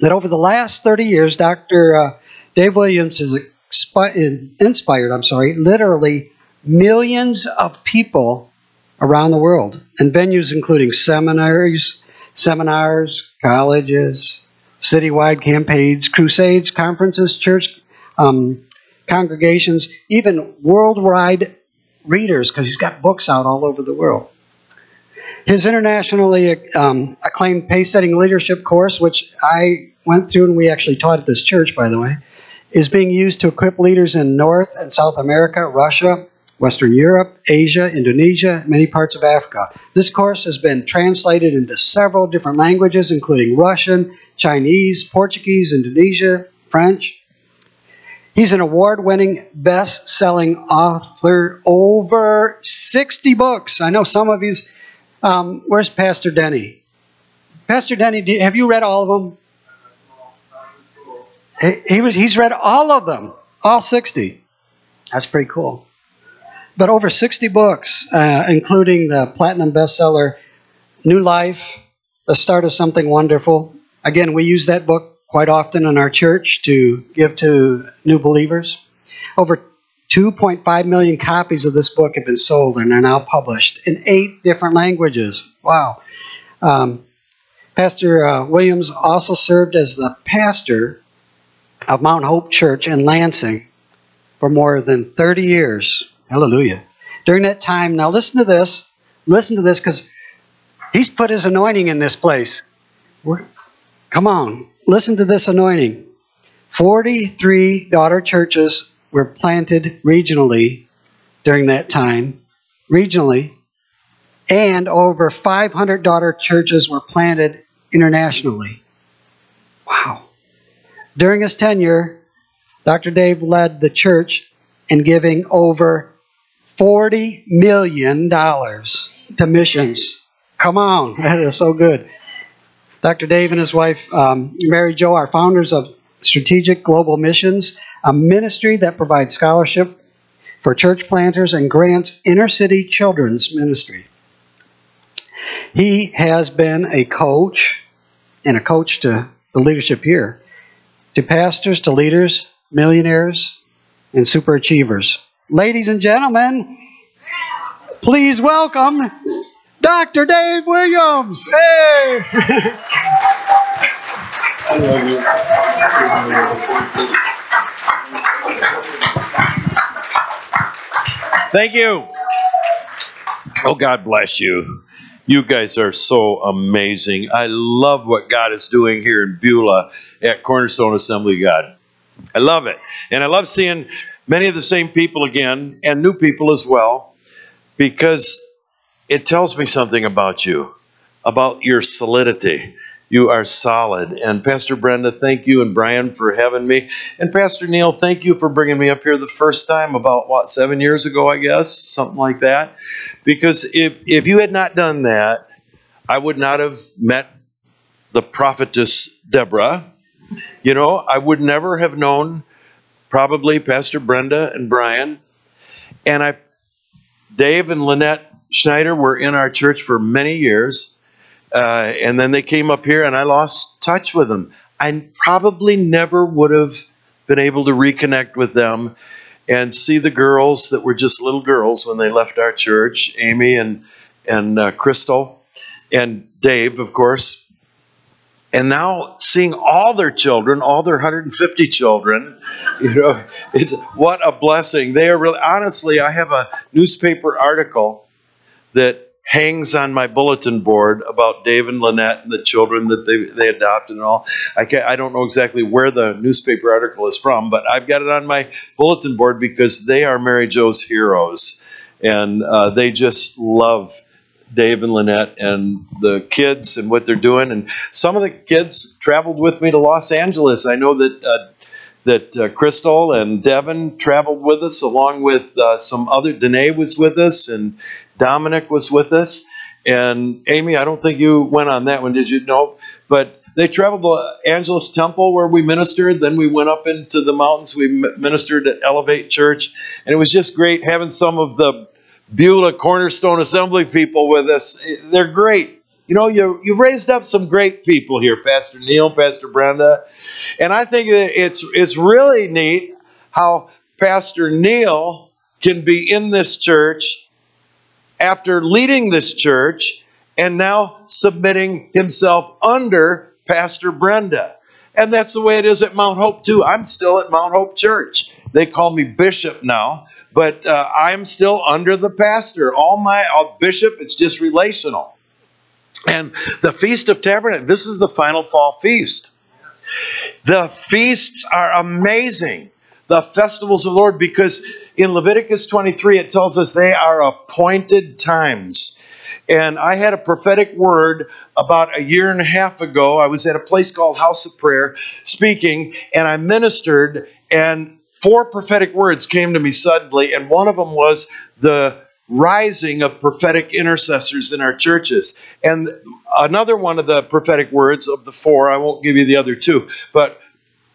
that over the last 30 years, Dr. Uh, Dave Williams has expi- inspired, I'm sorry, literally millions of people around the world in venues including seminaries, seminars, colleges, citywide campaigns, crusades, conferences, church um, congregations, even worldwide readers, because he's got books out all over the world. His internationally um, acclaimed pace setting leadership course, which I went through and we actually taught at this church, by the way, is being used to equip leaders in North and South America, Russia, Western Europe, Asia, Indonesia, many parts of Africa. This course has been translated into several different languages, including Russian, Chinese, Portuguese, Indonesia, French. He's an award winning, best selling author, over 60 books. I know some of you. Um, where's Pastor Denny? Pastor Denny, have you read all of them? He, he was, he's read all of them, all 60. That's pretty cool. But over 60 books, uh, including the platinum bestseller New Life, The Start of Something Wonderful. Again, we use that book quite often in our church to give to new believers. Over 2.5 million copies of this book have been sold and are now published in eight different languages. Wow. Um, pastor uh, Williams also served as the pastor of Mount Hope Church in Lansing for more than 30 years. Hallelujah. During that time, now listen to this. Listen to this because he's put his anointing in this place. We're, come on. Listen to this anointing. 43 daughter churches were planted regionally during that time, regionally, and over 500 daughter churches were planted internationally. Wow. During his tenure, Dr. Dave led the church in giving over $40 million to missions. Come on, that is so good. Dr. Dave and his wife, um, Mary Jo, are founders of Strategic Global Missions, a ministry that provides scholarship for church planters and grants inner city children's ministry. He has been a coach and a coach to the leadership here to pastors, to leaders, millionaires, and super achievers. Ladies and gentlemen, please welcome Dr. Dave Williams. Hey! Thank you. Oh, God bless you. You guys are so amazing. I love what God is doing here in Beulah at Cornerstone Assembly God. I love it. And I love seeing many of the same people again and new people as well because it tells me something about you, about your solidity. You are solid. And Pastor Brenda, thank you, and Brian for having me. And Pastor Neil, thank you for bringing me up here the first time, about what, seven years ago, I guess, something like that. Because if, if you had not done that, I would not have met the prophetess Deborah. You know, I would never have known probably Pastor Brenda and Brian. And I, Dave and Lynette Schneider were in our church for many years. Uh, and then they came up here and I lost touch with them. I probably never would have been able to reconnect with them and see the girls that were just little girls when they left our church, Amy and and uh, Crystal and Dave, of course. And now seeing all their children, all their 150 children, you know, it's what a blessing. They are really honestly, I have a newspaper article that hangs on my bulletin board about Dave and Lynette and the children that they, they adopted and all. I, can't, I don't know exactly where the newspaper article is from, but I've got it on my bulletin board because they are Mary Jo's heroes. And uh, they just love Dave and Lynette and the kids and what they're doing. And some of the kids traveled with me to Los Angeles. I know that. Uh, that uh, Crystal and Devin traveled with us, along with uh, some other. Danae was with us, and Dominic was with us. And Amy, I don't think you went on that one, did you? No. But they traveled to Angelus Temple where we ministered. Then we went up into the mountains. We ministered at Elevate Church. And it was just great having some of the Beulah Cornerstone Assembly people with us. They're great. You know, you you raised up some great people here, Pastor Neil, Pastor Brenda, and I think that it's it's really neat how Pastor Neil can be in this church after leading this church and now submitting himself under Pastor Brenda. And that's the way it is at Mount Hope, too. I'm still at Mount Hope Church. They call me bishop now, but uh, I'm still under the pastor. All my uh, bishop, it's just relational. And the Feast of Tabernacles, this is the final fall feast. The feasts are amazing. The festivals of the Lord, because in Leviticus 23 it tells us they are appointed times. And I had a prophetic word about a year and a half ago. I was at a place called House of Prayer speaking, and I ministered, and four prophetic words came to me suddenly, and one of them was the rising of prophetic intercessors in our churches. And another one of the prophetic words of the four, I won't give you the other two, but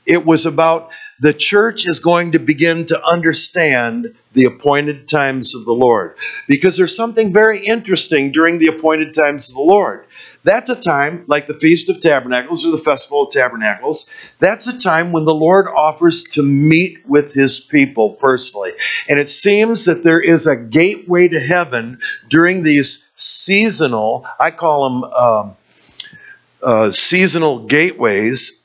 it was about the church is going to begin to understand the appointed times of the Lord. Because there's something very interesting during the appointed times of the Lord. That's a time, like the Feast of Tabernacles or the Festival of Tabernacles, that's a time when the Lord offers to meet with his people personally. And it seems that there is a gateway to heaven during these seasonal, I call them um, uh, seasonal gateways,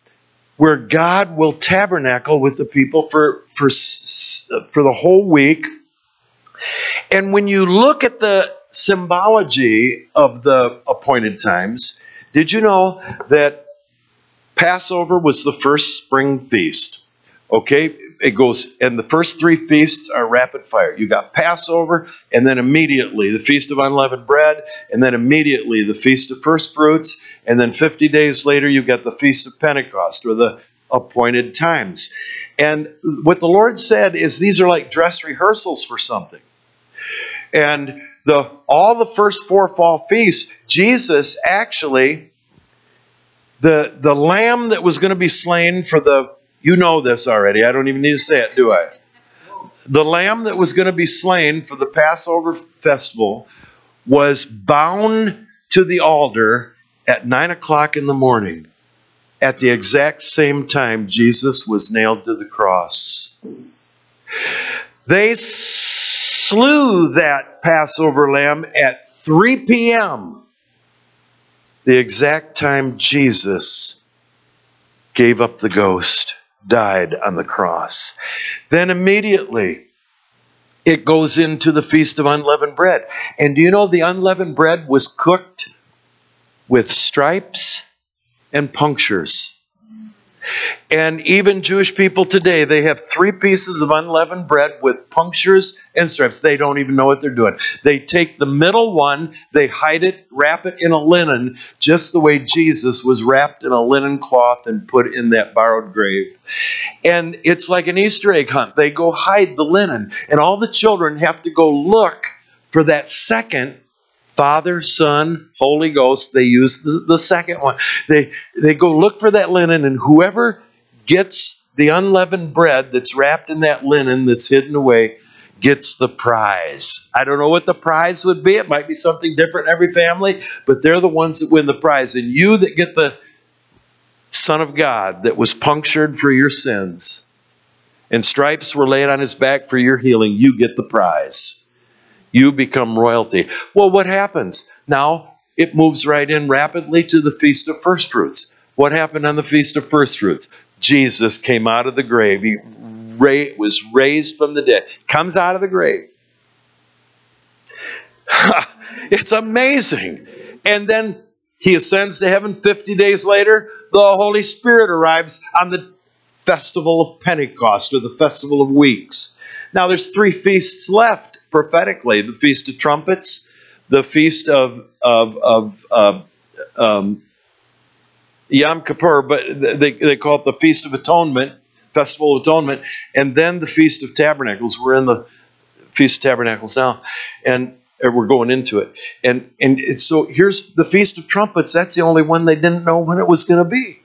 where God will tabernacle with the people for, for, for the whole week. And when you look at the symbology of the appointed times, did you know that Passover was the first spring feast? Okay, it goes, and the first three feasts are rapid fire. You got Passover, and then immediately the Feast of Unleavened Bread, and then immediately the Feast of First Fruits, and then 50 days later you get the Feast of Pentecost, or the appointed times. And what the Lord said is these are like dress rehearsals for something. And the all the first four fall feasts, Jesus actually the the lamb that was going to be slain for the you know this already. I don't even need to say it, do I? The lamb that was going to be slain for the Passover festival was bound to the altar at nine o'clock in the morning. At the exact same time, Jesus was nailed to the cross. They slew that Passover lamb at 3 p.m., the exact time Jesus gave up the ghost, died on the cross. Then immediately, it goes into the Feast of Unleavened Bread. And do you know the unleavened bread was cooked with stripes and punctures? And even Jewish people today, they have three pieces of unleavened bread with punctures and stripes. They don't even know what they're doing. They take the middle one, they hide it, wrap it in a linen, just the way Jesus was wrapped in a linen cloth and put in that borrowed grave. And it's like an Easter egg hunt. They go hide the linen, and all the children have to go look for that second Father, Son, Holy Ghost. They use the, the second one. They they go look for that linen, and whoever gets the unleavened bread that's wrapped in that linen that's hidden away gets the prize. I don't know what the prize would be. It might be something different in every family, but they're the ones that win the prize. And you that get the Son of God that was punctured for your sins and stripes were laid on his back for your healing, you get the prize. You become royalty. Well, what happens? Now it moves right in rapidly to the Feast of First Fruits. What happened on the Feast of First Fruits? Jesus came out of the grave. He was raised from the dead. Comes out of the grave. it's amazing. And then he ascends to heaven 50 days later. The Holy Spirit arrives on the festival of Pentecost or the festival of weeks. Now there's three feasts left prophetically the Feast of Trumpets, the Feast of, of, of uh, um, Yom Kippur, but they, they call it the Feast of Atonement, Festival of Atonement, and then the Feast of Tabernacles. We're in the Feast of Tabernacles now, and we're going into it. And and so here's the Feast of Trumpets. That's the only one they didn't know when it was going to be.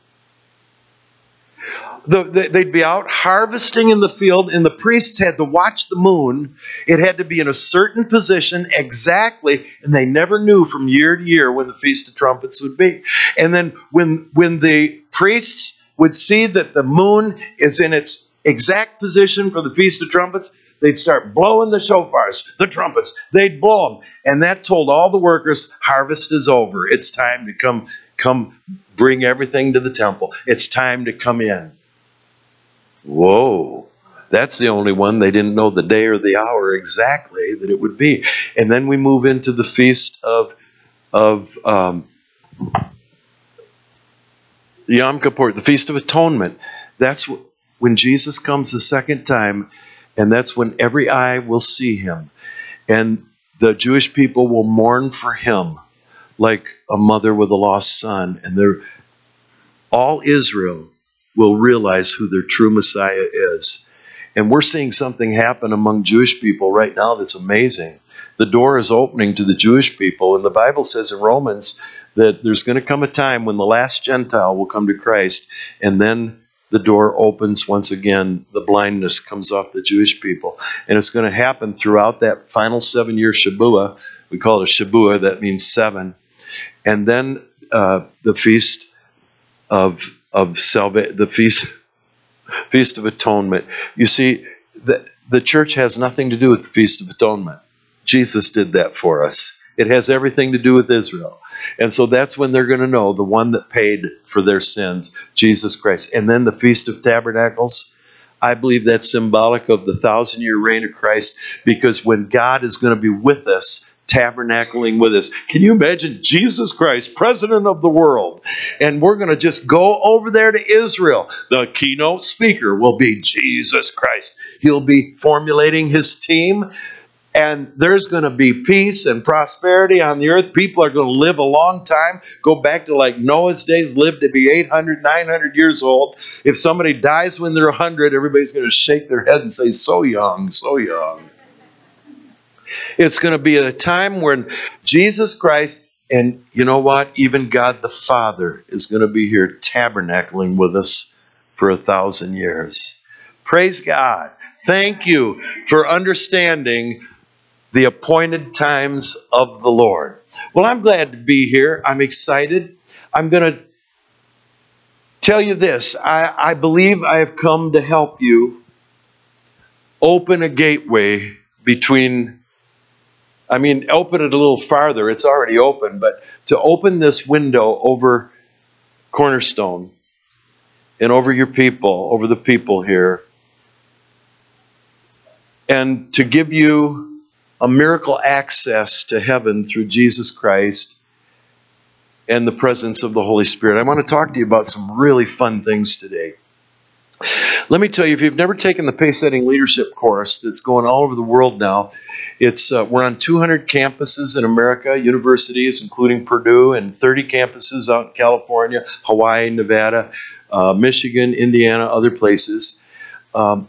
The, the, they'd be out harvesting in the field, and the priests had to watch the moon. It had to be in a certain position exactly, and they never knew from year to year when the Feast of Trumpets would be. And then when when the priests would see that the moon is in its exact position for the Feast of Trumpets, they'd start blowing the shofars, the trumpets. They'd blow them, and that told all the workers, "Harvest is over. It's time to come come bring everything to the temple. It's time to come in." Whoa. That's the only one they didn't know the day or the hour exactly that it would be. And then we move into the feast of of um, Yom Kippur, the Feast of Atonement. That's when Jesus comes the second time, and that's when every eye will see him. And the Jewish people will mourn for him like a mother with a lost son. And they're, all Israel will realize who their true Messiah is. And we're seeing something happen among Jewish people right now that's amazing. The door is opening to the Jewish people, and the Bible says in Romans that there's going to come a time when the last Gentile will come to Christ, and then the door opens once again. The blindness comes off the Jewish people. And it's going to happen throughout that final seven year Shabuah. We call it a Shabuah, that means seven. And then uh, the feast of, of salvation, the feast, feast of atonement. You see, the, the church has nothing to do with the Feast of Atonement. Jesus did that for us. It has everything to do with Israel. And so that's when they're going to know the one that paid for their sins, Jesus Christ. And then the Feast of Tabernacles. I believe that's symbolic of the thousand year reign of Christ because when God is going to be with us, tabernacling with us. Can you imagine Jesus Christ, president of the world? And we're going to just go over there to Israel. The keynote speaker will be Jesus Christ. He'll be formulating his team and there's going to be peace and prosperity on the earth. People are going to live a long time, go back to like Noah's days, live to be 800, 900 years old. If somebody dies when they're 100, everybody's going to shake their head and say, So young, so young. It's going to be a time when Jesus Christ, and you know what? Even God the Father is going to be here tabernacling with us for a thousand years. Praise God. Thank you for understanding the appointed times of the Lord. Well, I'm glad to be here. I'm excited. I'm going to tell you this I, I believe I have come to help you open a gateway between. I mean, open it a little farther. It's already open, but to open this window over Cornerstone and over your people, over the people here, and to give you a miracle access to heaven through Jesus Christ and the presence of the Holy Spirit. I want to talk to you about some really fun things today. Let me tell you, if you've never taken the pace setting leadership course that's going all over the world now, it's uh, we're on 200 campuses in America, universities, including Purdue, and 30 campuses out in California, Hawaii, Nevada, uh, Michigan, Indiana, other places. Um,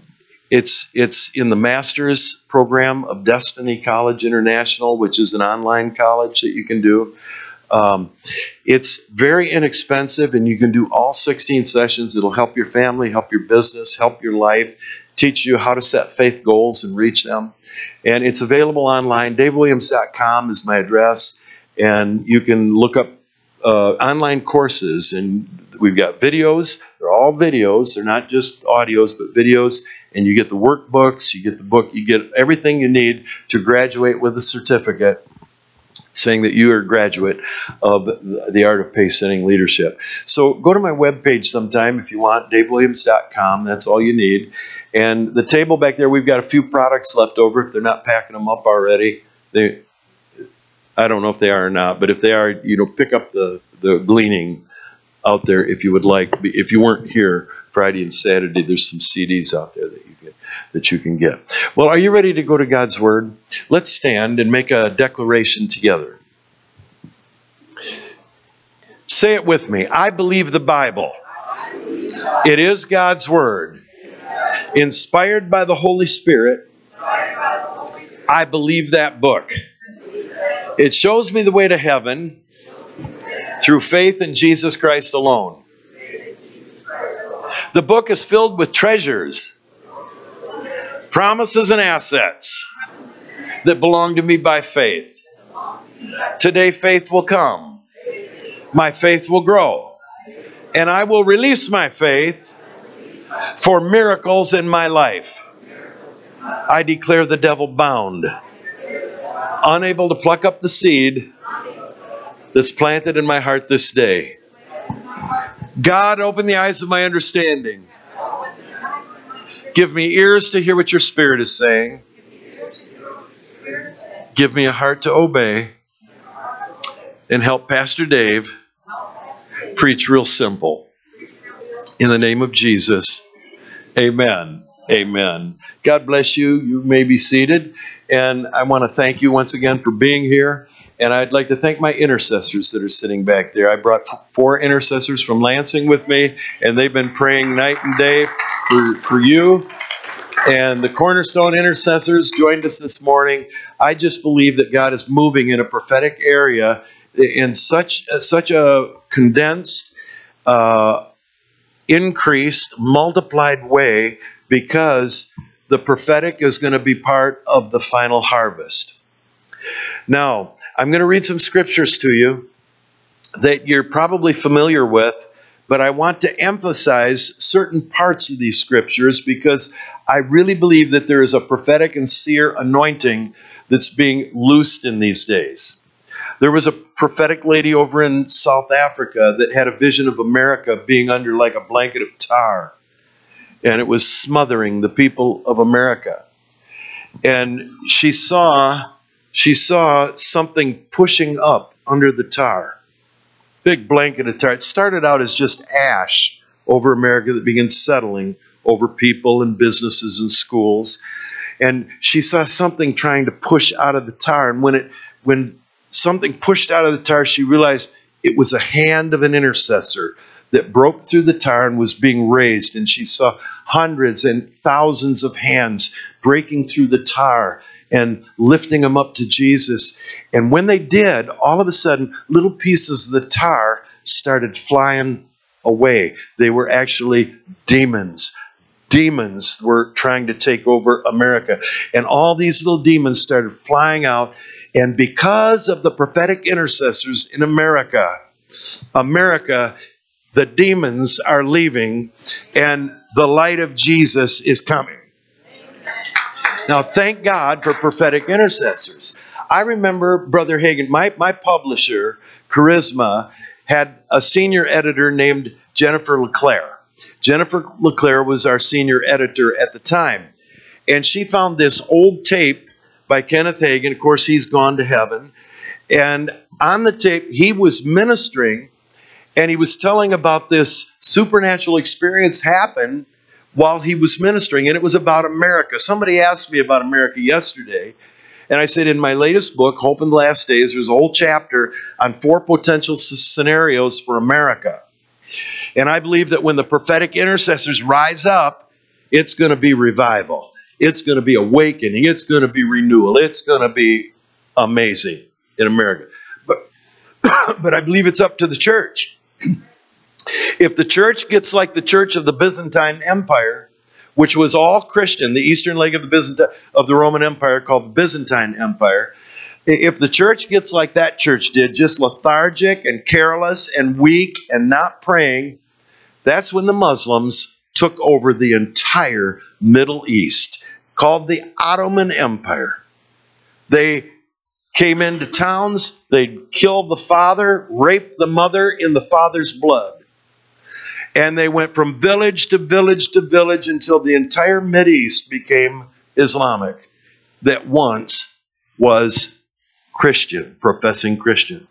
it's it's in the master's program of Destiny College International, which is an online college that you can do. Um, it's very inexpensive, and you can do all 16 sessions. It'll help your family, help your business, help your life, teach you how to set faith goals and reach them. And it's available online. DaveWilliams.com is my address, and you can look up uh, online courses, and we've got videos. They're all videos. They're not just audios, but videos and you get the workbooks, you get the book, you get everything you need to graduate with a certificate saying that you are a graduate of the art of pace setting leadership. So go to my webpage sometime if you want, davewilliams.com. That's all you need. And the table back there, we've got a few products left over. If they're not packing them up already, they, I don't know if they are or not, but if they are, you know, pick up the, the gleaning out there if you would like. If you weren't here, Friday and Saturday, there's some CDs out there that you get that you can get. Well, are you ready to go to God's Word? Let's stand and make a declaration together. Say it with me. I believe the Bible. It is God's Word. Inspired by the Holy Spirit. I believe that book. It shows me the way to heaven through faith in Jesus Christ alone. The book is filled with treasures, promises, and assets that belong to me by faith. Today, faith will come. My faith will grow. And I will release my faith for miracles in my life. I declare the devil bound, unable to pluck up the seed that's planted in my heart this day. God, open the eyes of my understanding. Give me ears to hear what your Spirit is saying. Give me a heart to obey. And help Pastor Dave preach real simple. In the name of Jesus, amen. Amen. God bless you. You may be seated. And I want to thank you once again for being here. And I'd like to thank my intercessors that are sitting back there. I brought four intercessors from Lansing with me, and they've been praying night and day for, for you. And the Cornerstone intercessors joined us this morning. I just believe that God is moving in a prophetic area in such such a condensed, uh, increased, multiplied way because the prophetic is going to be part of the final harvest. Now, I'm going to read some scriptures to you that you're probably familiar with, but I want to emphasize certain parts of these scriptures because I really believe that there is a prophetic and seer anointing that's being loosed in these days. There was a prophetic lady over in South Africa that had a vision of America being under like a blanket of tar, and it was smothering the people of America. And she saw she saw something pushing up under the tar. Big blanket of tar. It started out as just ash over America that began settling over people and businesses and schools. And she saw something trying to push out of the tar. And when it when something pushed out of the tar, she realized it was a hand of an intercessor that broke through the tar and was being raised. And she saw hundreds and thousands of hands breaking through the tar and lifting them up to Jesus. And when they did, all of a sudden, little pieces of the tar started flying away. They were actually demons. Demons were trying to take over America. And all these little demons started flying out. And because of the prophetic intercessors in America, America, the demons are leaving and the light of Jesus is coming. Now, thank God for prophetic intercessors. I remember Brother Hagin, my, my publisher, Charisma, had a senior editor named Jennifer LeClaire. Jennifer LeClaire was our senior editor at the time. And she found this old tape by Kenneth Hagin. Of course, he's gone to heaven. And on the tape, he was ministering and he was telling about this supernatural experience happened while he was ministering, and it was about America. Somebody asked me about America yesterday, and I said, in my latest book, Hope in the Last Days, there's a whole chapter on four potential scenarios for America. And I believe that when the prophetic intercessors rise up, it's going to be revival. It's going to be awakening. It's going to be renewal. It's going to be amazing in America. But, but I believe it's up to the church. If the church gets like the church of the Byzantine Empire, which was all Christian, the eastern leg of the Byzantine, of the Roman Empire called the Byzantine Empire, if the church gets like that church did, just lethargic and careless and weak and not praying, that's when the Muslims took over the entire Middle East, called the Ottoman Empire. They came into towns, they'd kill the father, rape the mother in the father's blood. And they went from village to village to village until the entire East became Islamic, that once was Christian, professing Christian.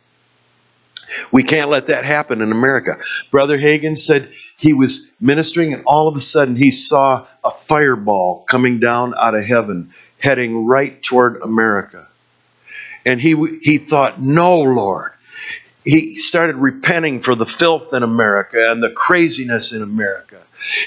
We can't let that happen in America. Brother Hagin said he was ministering, and all of a sudden he saw a fireball coming down out of heaven, heading right toward America. And he, he thought, No, Lord, he started repenting for the filth in America and the craziness in America.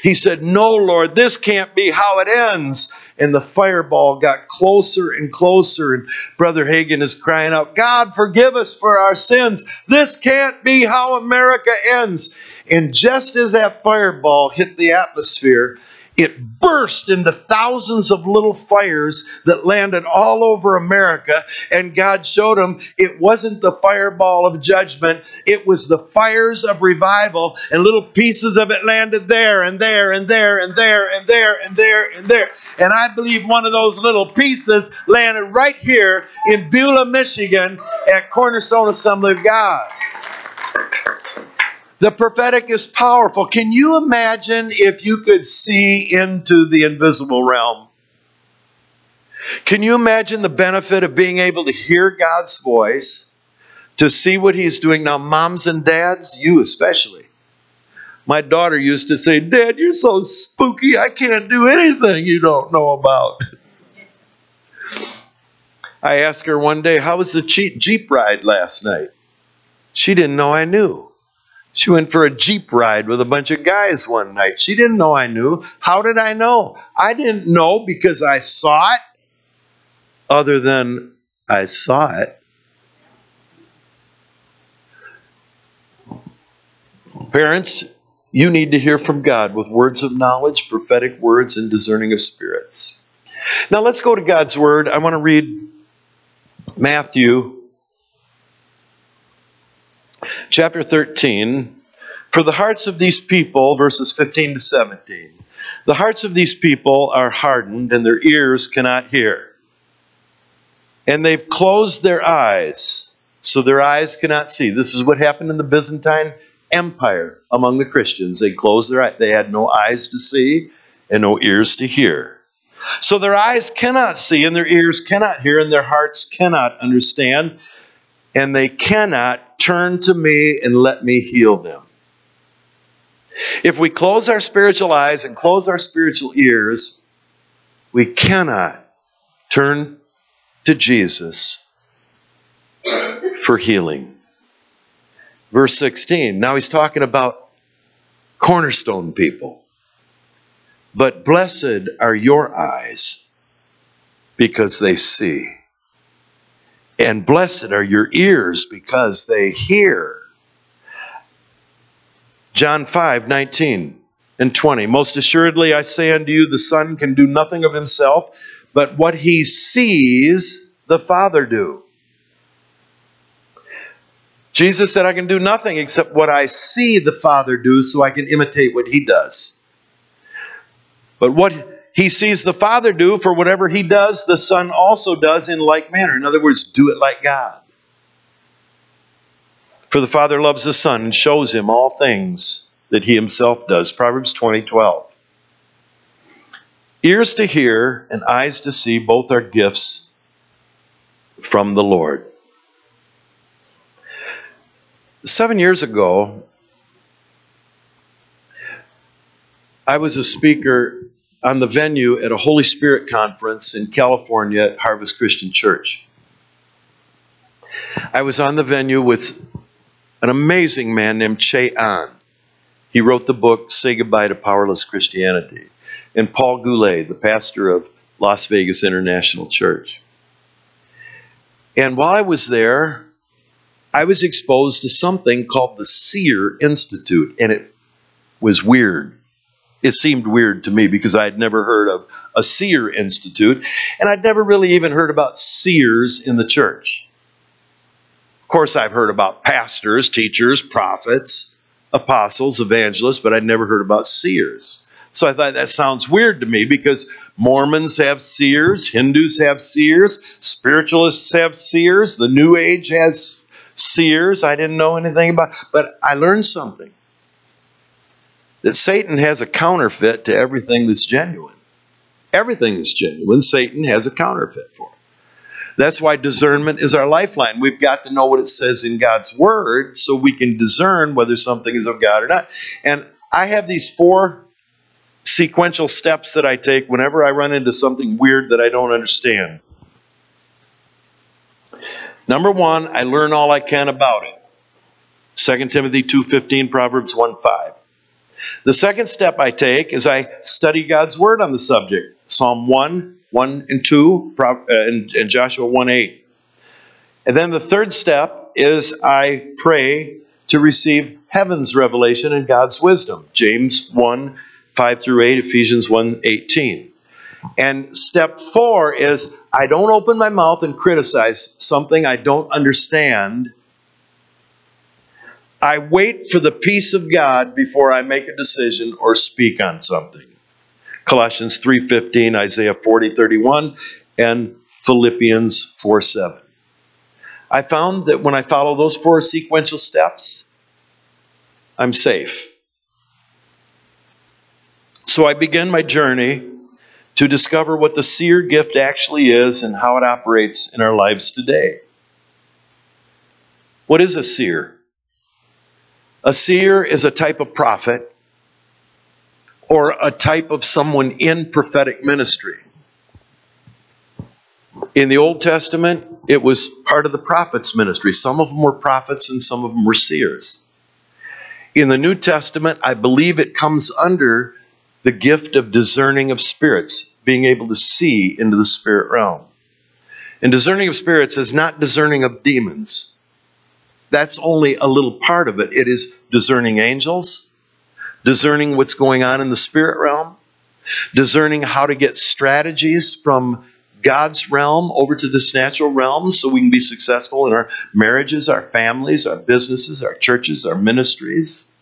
He said, No, Lord, this can't be how it ends. And the fireball got closer and closer. And Brother Hagin is crying out, God, forgive us for our sins. This can't be how America ends. And just as that fireball hit the atmosphere, it burst into thousands of little fires that landed all over America. And God showed them it wasn't the fireball of judgment, it was the fires of revival. And little pieces of it landed there and there and there and there and there and there and there. And I believe one of those little pieces landed right here in Beulah, Michigan at Cornerstone Assembly of God. The prophetic is powerful. Can you imagine if you could see into the invisible realm? Can you imagine the benefit of being able to hear God's voice, to see what He's doing? Now, moms and dads, you especially. My daughter used to say, Dad, you're so spooky, I can't do anything you don't know about. I asked her one day, How was the Jeep ride last night? She didn't know I knew. She went for a Jeep ride with a bunch of guys one night. She didn't know I knew. How did I know? I didn't know because I saw it, other than I saw it. Parents, you need to hear from God with words of knowledge, prophetic words, and discerning of spirits. Now let's go to God's Word. I want to read Matthew chapter 13, for the hearts of these people, verses 15 to 17, the hearts of these people are hardened and their ears cannot hear. And they've closed their eyes, so their eyes cannot see. This is what happened in the Byzantine Empire among the Christians. They closed their eyes. They had no eyes to see and no ears to hear. So their eyes cannot see and their ears cannot hear and their hearts cannot understand and they cannot turn to me and let me heal them. If we close our spiritual eyes and close our spiritual ears, we cannot turn to Jesus for healing. Verse 16, now he's talking about cornerstone people. But blessed are your eyes because they see and blessed are your ears because they hear. John 5 19 and 20. Most assuredly, I say unto you, the Son can do nothing of himself, but what he sees the Father do. Jesus said, I can do nothing except what I see the Father do, so I can imitate what he does. But what he sees the Father do, for whatever he does, the Son also does in like manner. In other words, do it like God. For the Father loves the Son and shows him all things that he himself does. Proverbs 20 12. Ears to hear and eyes to see, both are gifts from the Lord. Seven years ago, I was a speaker on the venue at a Holy Spirit conference in California at Harvest Christian Church. I was on the venue with an amazing man named Che Ahn. He wrote the book Say Goodbye to Powerless Christianity. And Paul Goulet, the pastor of Las Vegas International Church. And while I was there, I was exposed to something called the Seer Institute, and it was weird it seemed weird to me because I had never heard of a seer institute, and I'd never really even heard about seers in the church. Of course, I've heard about pastors, teachers, prophets, apostles, evangelists, but I'd never heard about seers. So I thought that sounds weird to me because Mormons have seers, Hindus have seers, spiritualists have seers, the New Age has seers. I didn't know anything about, but I learned something that Satan has a counterfeit to everything that's genuine. Everything that's genuine, Satan has a counterfeit for. That's why discernment is our lifeline. We've got to know what it says in God's Word so we can discern whether something is of God or not. And I have these four sequential steps that I take whenever I run into something weird that I don't understand. Number one, I learn all I can about it. 2 Timothy 2.15, Proverbs 1.5. The second step I take is I study God's Word on the subject Psalm 1, 1 and 2, uh, and, Joshua 1 8. And then the third step is I pray to receive heaven's revelation and God's wisdom. James 1 5 through 8, Ephesians 1 18. And step four is I don't open my mouth and criticize something I don't understand. I wait for the peace of God before I make a decision or speak on something. Colossians 3:15, Isaiah 40:31, and Philippians 4:7. I found that when I follow those four sequential steps, I'm safe. So I begin my journey to discover what the seer gift actually is and how it operates in our lives today. What is a seer? A seer is a type of prophet or a type of someone in prophetic ministry. In the Old Testament, it was part of the prophet's ministry. Some of them were prophets and some of them were seers. In the New Testament, I believe it comes under the gift of discerning of spirits, being able to see into the spirit realm. And discerning of spirits is not discerning of demons. That's only a little part of it. It is discerning angels, discerning what's going on in the spirit realm, discerning how to get strategies from God's realm over to this natural realm so we can be successful in our marriages, our families, our businesses, our churches, our ministries.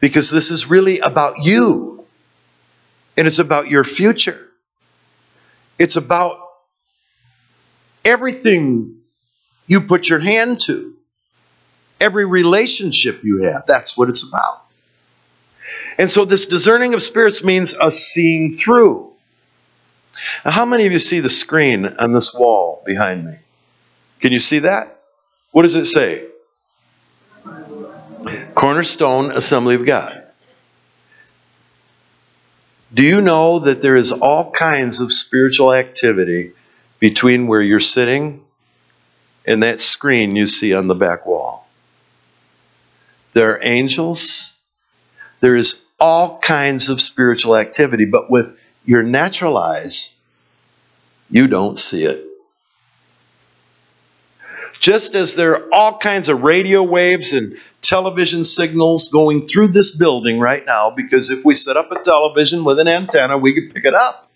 Because this is really about you. And it's about your future. It's about everything you put your hand to, every relationship you have. That's what it's about. And so, this discerning of spirits means us seeing through. Now, how many of you see the screen on this wall behind me? Can you see that? What does it say? Cornerstone Assembly of God. Do you know that there is all kinds of spiritual activity between where you're sitting and that screen you see on the back wall? There are angels. There is all kinds of spiritual activity, but with your natural eyes, you don't see it. Just as there are all kinds of radio waves and television signals going through this building right now, because if we set up a television with an antenna, we could pick it up.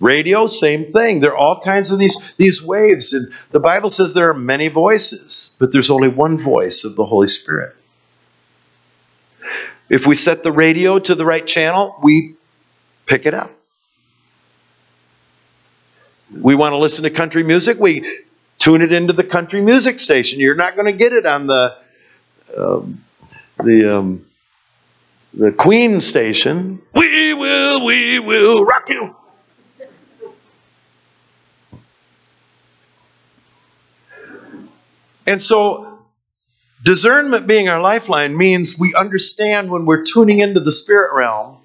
Radio, same thing. There are all kinds of these, these waves. And the Bible says there are many voices, but there's only one voice of the Holy Spirit. If we set the radio to the right channel, we pick it up. We want to listen to country music, we tune it into the country music station. You're not going to get it on the um, the um, the Queen station. We will, we will rock you. And so, discernment being our lifeline means we understand when we're tuning into the spirit realm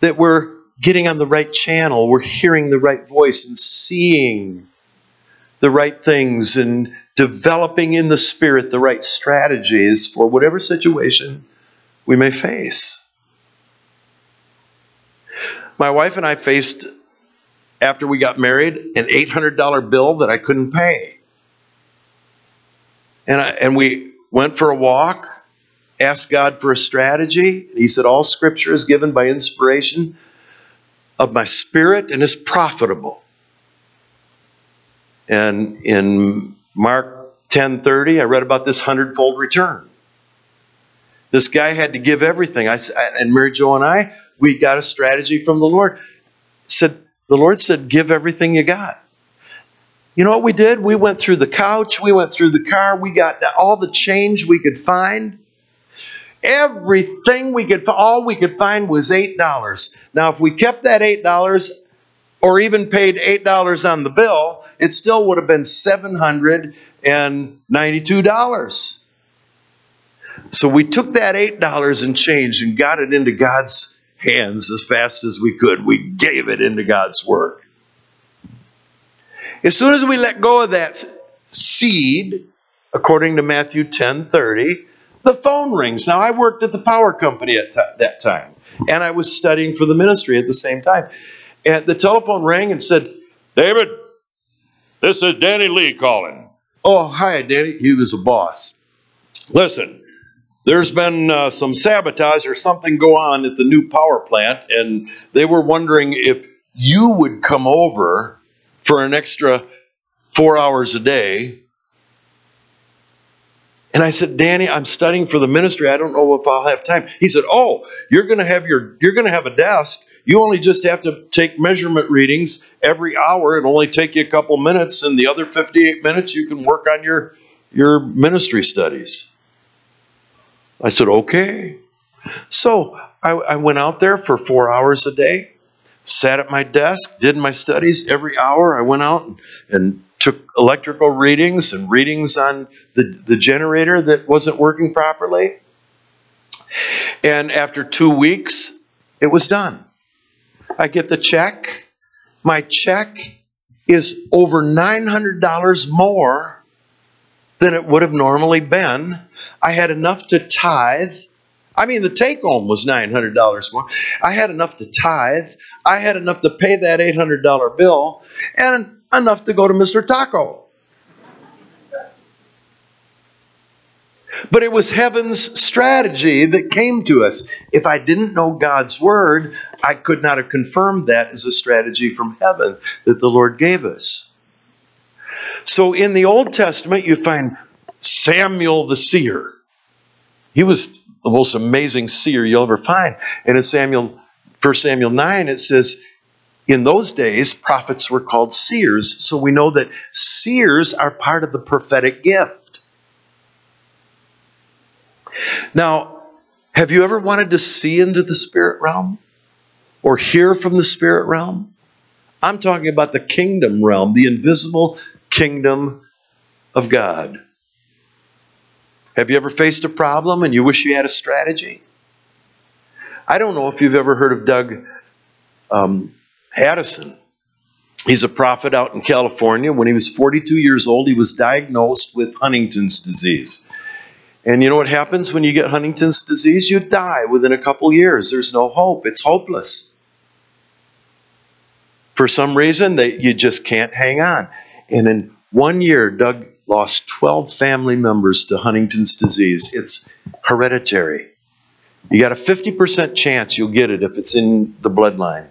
that we're getting on the right channel, we're hearing the right voice and seeing the right things and developing in the spirit the right strategies for whatever situation we may face. My wife and I faced, after we got married, an $800 bill that I couldn't pay. And, I, and we went for a walk, asked God for a strategy. He said, All scripture is given by inspiration of my spirit and is profitable. And in Mark 10:30, I read about this hundredfold return. This guy had to give everything. I and Mary Jo and I, we got a strategy from the Lord. Said the Lord said, "Give everything you got." You know what we did? We went through the couch, we went through the car, we got all the change we could find. Everything we could, all we could find was eight dollars. Now, if we kept that eight dollars, or even paid eight dollars on the bill, it still would have been seven hundred and ninety-two dollars. So we took that eight dollars and change and got it into God's hands as fast as we could. We gave it into God's work. As soon as we let go of that seed, according to Matthew 10 30, the phone rings. Now, I worked at the power company at that time, and I was studying for the ministry at the same time. And the telephone rang and said, David, this is Danny Lee calling. Oh, hi, Danny. He was a boss. Listen, there's been uh, some sabotage or something go on at the new power plant, and they were wondering if you would come over for an extra four hours a day. And I said, Danny, I'm studying for the ministry. I don't know if I'll have time. He said, Oh, you're going to have your you're going to have a desk. You only just have to take measurement readings every hour. It'll only take you a couple minutes, and the other 58 minutes you can work on your your ministry studies. I said, Okay. So I, I went out there for four hours a day, sat at my desk, did my studies every hour. I went out and, and took electrical readings and readings on the, the generator that wasn't working properly. And after two weeks, it was done. I get the check. My check is over $900 more than it would have normally been. I had enough to tithe. I mean, the take home was $900 more. I had enough to tithe. I had enough to pay that $800 bill. And enough to go to Mr. Taco. But it was heaven's strategy that came to us. If I didn't know God's word, I could not have confirmed that as a strategy from heaven that the Lord gave us. So in the Old Testament, you find Samuel the seer. He was the most amazing seer you'll ever find. And in Samuel, 1 Samuel 9, it says in those days, prophets were called seers, so we know that seers are part of the prophetic gift. Now, have you ever wanted to see into the spirit realm or hear from the spirit realm? I'm talking about the kingdom realm, the invisible kingdom of God. Have you ever faced a problem and you wish you had a strategy? I don't know if you've ever heard of Doug um, Addison. He's a prophet out in California. When he was 42 years old, he was diagnosed with Huntington's disease. And you know what happens when you get Huntington's disease? You die within a couple years. There's no hope. It's hopeless. For some reason, they, you just can't hang on. And in one year, Doug lost 12 family members to Huntington's disease. It's hereditary. You got a 50% chance you'll get it if it's in the bloodline.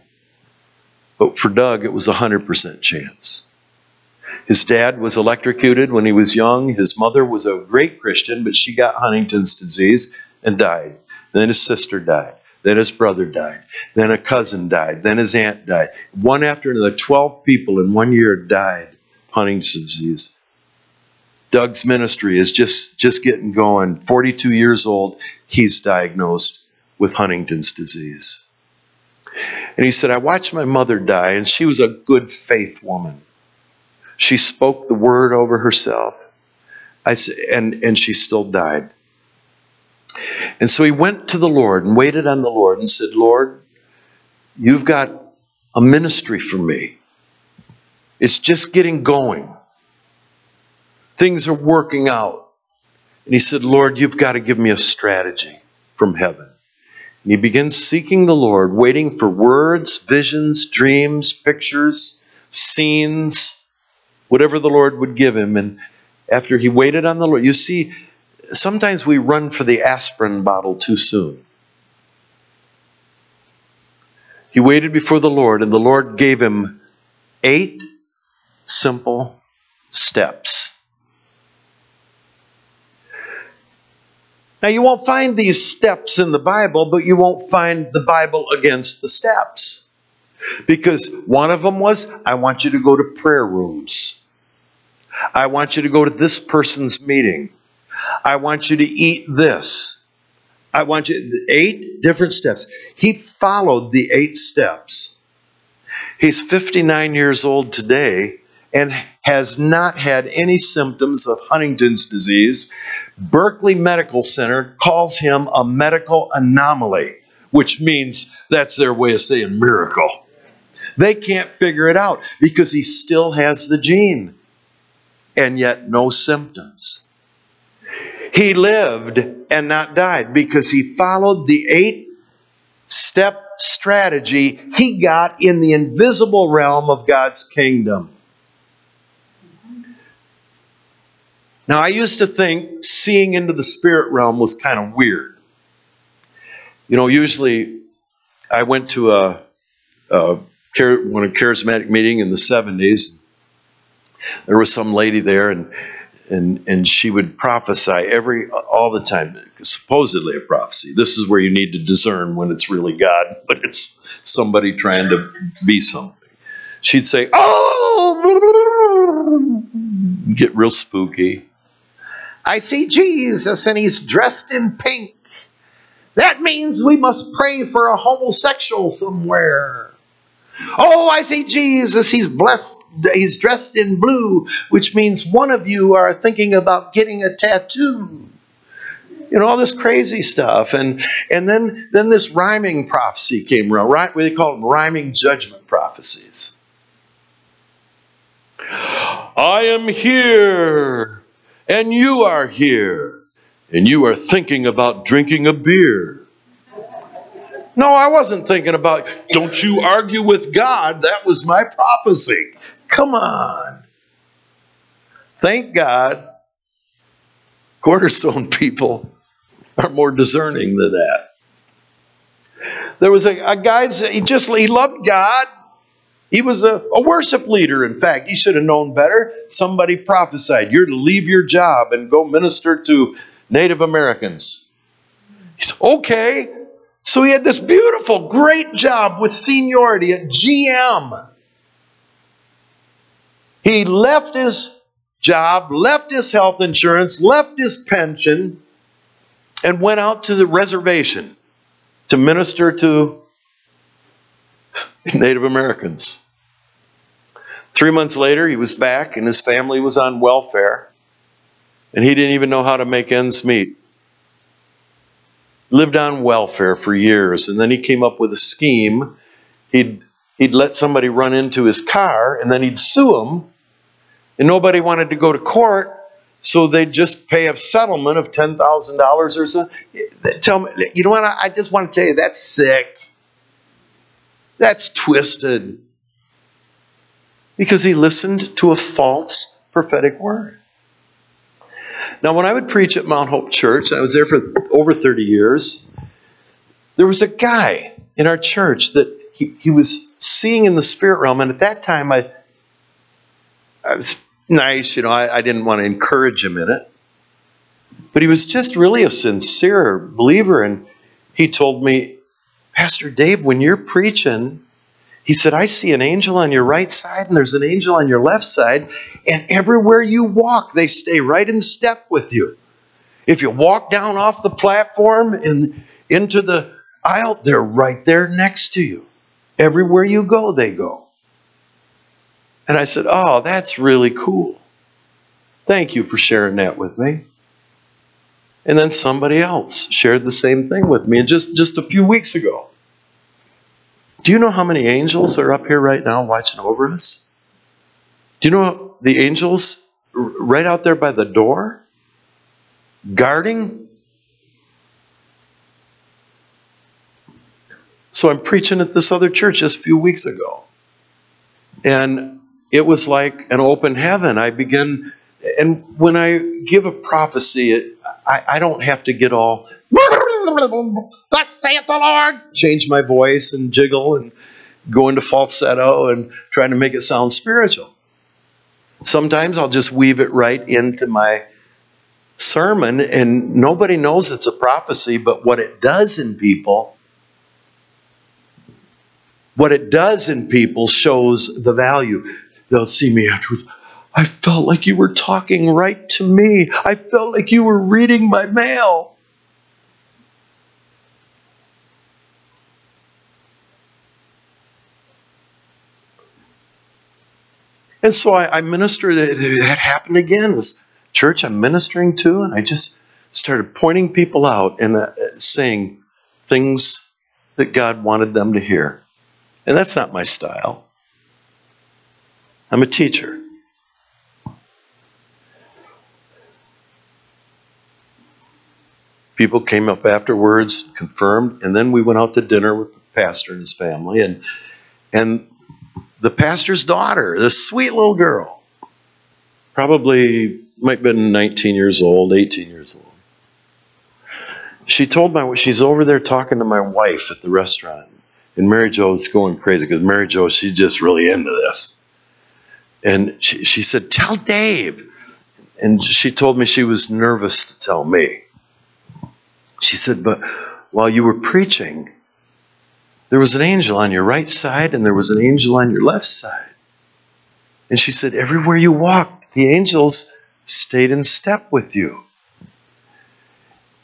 But for Doug, it was a 100% chance. His dad was electrocuted when he was young. His mother was a great Christian, but she got Huntington's disease and died. Then his sister died. Then his brother died. Then a cousin died. Then his aunt died. One after another, 12 people in one year died Huntington's disease. Doug's ministry is just, just getting going. 42 years old, he's diagnosed with Huntington's disease. And he said, I watched my mother die, and she was a good faith woman. She spoke the word over herself. I and, and she still died. And so he went to the Lord and waited on the Lord and said, Lord, you've got a ministry for me. It's just getting going. Things are working out. And he said, Lord, you've got to give me a strategy from heaven. And he begins seeking the Lord, waiting for words, visions, dreams, pictures, scenes, whatever the Lord would give him. And after he waited on the Lord, you see, sometimes we run for the aspirin bottle too soon. He waited before the Lord, and the Lord gave him eight simple steps. Now, you won't find these steps in the Bible, but you won't find the Bible against the steps. Because one of them was I want you to go to prayer rooms. I want you to go to this person's meeting. I want you to eat this. I want you, eight different steps. He followed the eight steps. He's 59 years old today and has not had any symptoms of Huntington's disease Berkeley Medical Center calls him a medical anomaly, which means that's their way of saying miracle. They can't figure it out because he still has the gene and yet no symptoms. He lived and not died because he followed the eight step strategy he got in the invisible realm of God's kingdom. Now, I used to think seeing into the spirit realm was kind of weird. You know, usually I went to a, a one charismatic meeting in the 70s. There was some lady there, and and and she would prophesy every all the time, supposedly a prophecy. This is where you need to discern when it's really God, but it's somebody trying to be something. She'd say, "Oh," get real spooky. I see Jesus, and he's dressed in pink. That means we must pray for a homosexual somewhere. Oh, I see Jesus. He's blessed. He's dressed in blue, which means one of you are thinking about getting a tattoo. You know all this crazy stuff, and and then then this rhyming prophecy came around. Right, they call them rhyming judgment prophecies. I am here, and you are here, and you are thinking about drinking a beer. No, I wasn't thinking about, don't you argue with God. That was my prophecy. Come on. Thank God, Cornerstone people are more discerning than that. There was a, a guy, he just he loved God. He was a, a worship leader, in fact. He should have known better. Somebody prophesied, You're to leave your job and go minister to Native Americans. He said, Okay. So he had this beautiful, great job with seniority at GM. He left his job, left his health insurance, left his pension, and went out to the reservation to minister to Native Americans. Three months later, he was back, and his family was on welfare, and he didn't even know how to make ends meet lived on welfare for years, and then he came up with a scheme. He'd he'd let somebody run into his car, and then he'd sue them, and nobody wanted to go to court, so they'd just pay a settlement of ten thousand dollars or something. Tell me, you know what? I just want to tell you that's sick. That's twisted. Because he listened to a false prophetic word. Now, when I would preach at Mount Hope Church, I was there for over 30 years, there was a guy in our church that he, he was seeing in the spirit realm. And at that time, I, I was nice, you know, I, I didn't want to encourage him in it. But he was just really a sincere believer. And he told me, Pastor Dave, when you're preaching, he said, I see an angel on your right side and there's an angel on your left side, and everywhere you walk, they stay right in step with you. If you walk down off the platform and into the aisle, they're right there next to you. Everywhere you go, they go. And I said, Oh, that's really cool. Thank you for sharing that with me. And then somebody else shared the same thing with me just, just a few weeks ago. Do you know how many angels are up here right now watching over us? Do you know the angels right out there by the door? Guarding? So I'm preaching at this other church just a few weeks ago. And it was like an open heaven. I begin, and when I give a prophecy, it, I, I don't have to get all, thus saith the Lord, change my voice and jiggle and go into falsetto and trying to make it sound spiritual. Sometimes I'll just weave it right into my sermon, and nobody knows it's a prophecy, but what it does in people, what it does in people shows the value. They'll see me afterwards. I felt like you were talking right to me. I felt like you were reading my mail. And so I, I ministered. That happened again. This church I'm ministering to, and I just started pointing people out and uh, saying things that God wanted them to hear. And that's not my style. I'm a teacher. People came up afterwards, confirmed, and then we went out to dinner with the pastor and his family. And, and the pastor's daughter, this sweet little girl, probably might have been 19 years old, 18 years old. She told my she's over there talking to my wife at the restaurant, and Mary Jo's going crazy because Mary Jo she's just really into this. And she, she said, "Tell Dave." And she told me she was nervous to tell me. She said, "But while you were preaching, there was an angel on your right side and there was an angel on your left side." And she said, "Everywhere you walked, the angels stayed in step with you."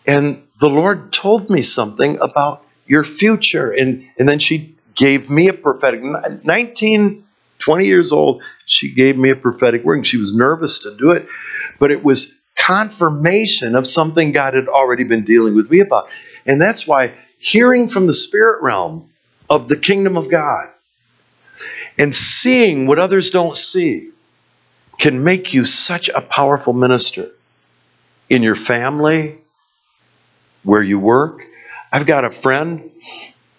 And the Lord told me something about your future. And, and then she gave me a prophetic, 19, 20 years old, she gave me a prophetic word. And she was nervous to do it, but it was confirmation of something God had already been dealing with me about. And that's why hearing from the spirit realm of the kingdom of God and seeing what others don't see can make you such a powerful minister in your family, where you work. I've got a friend,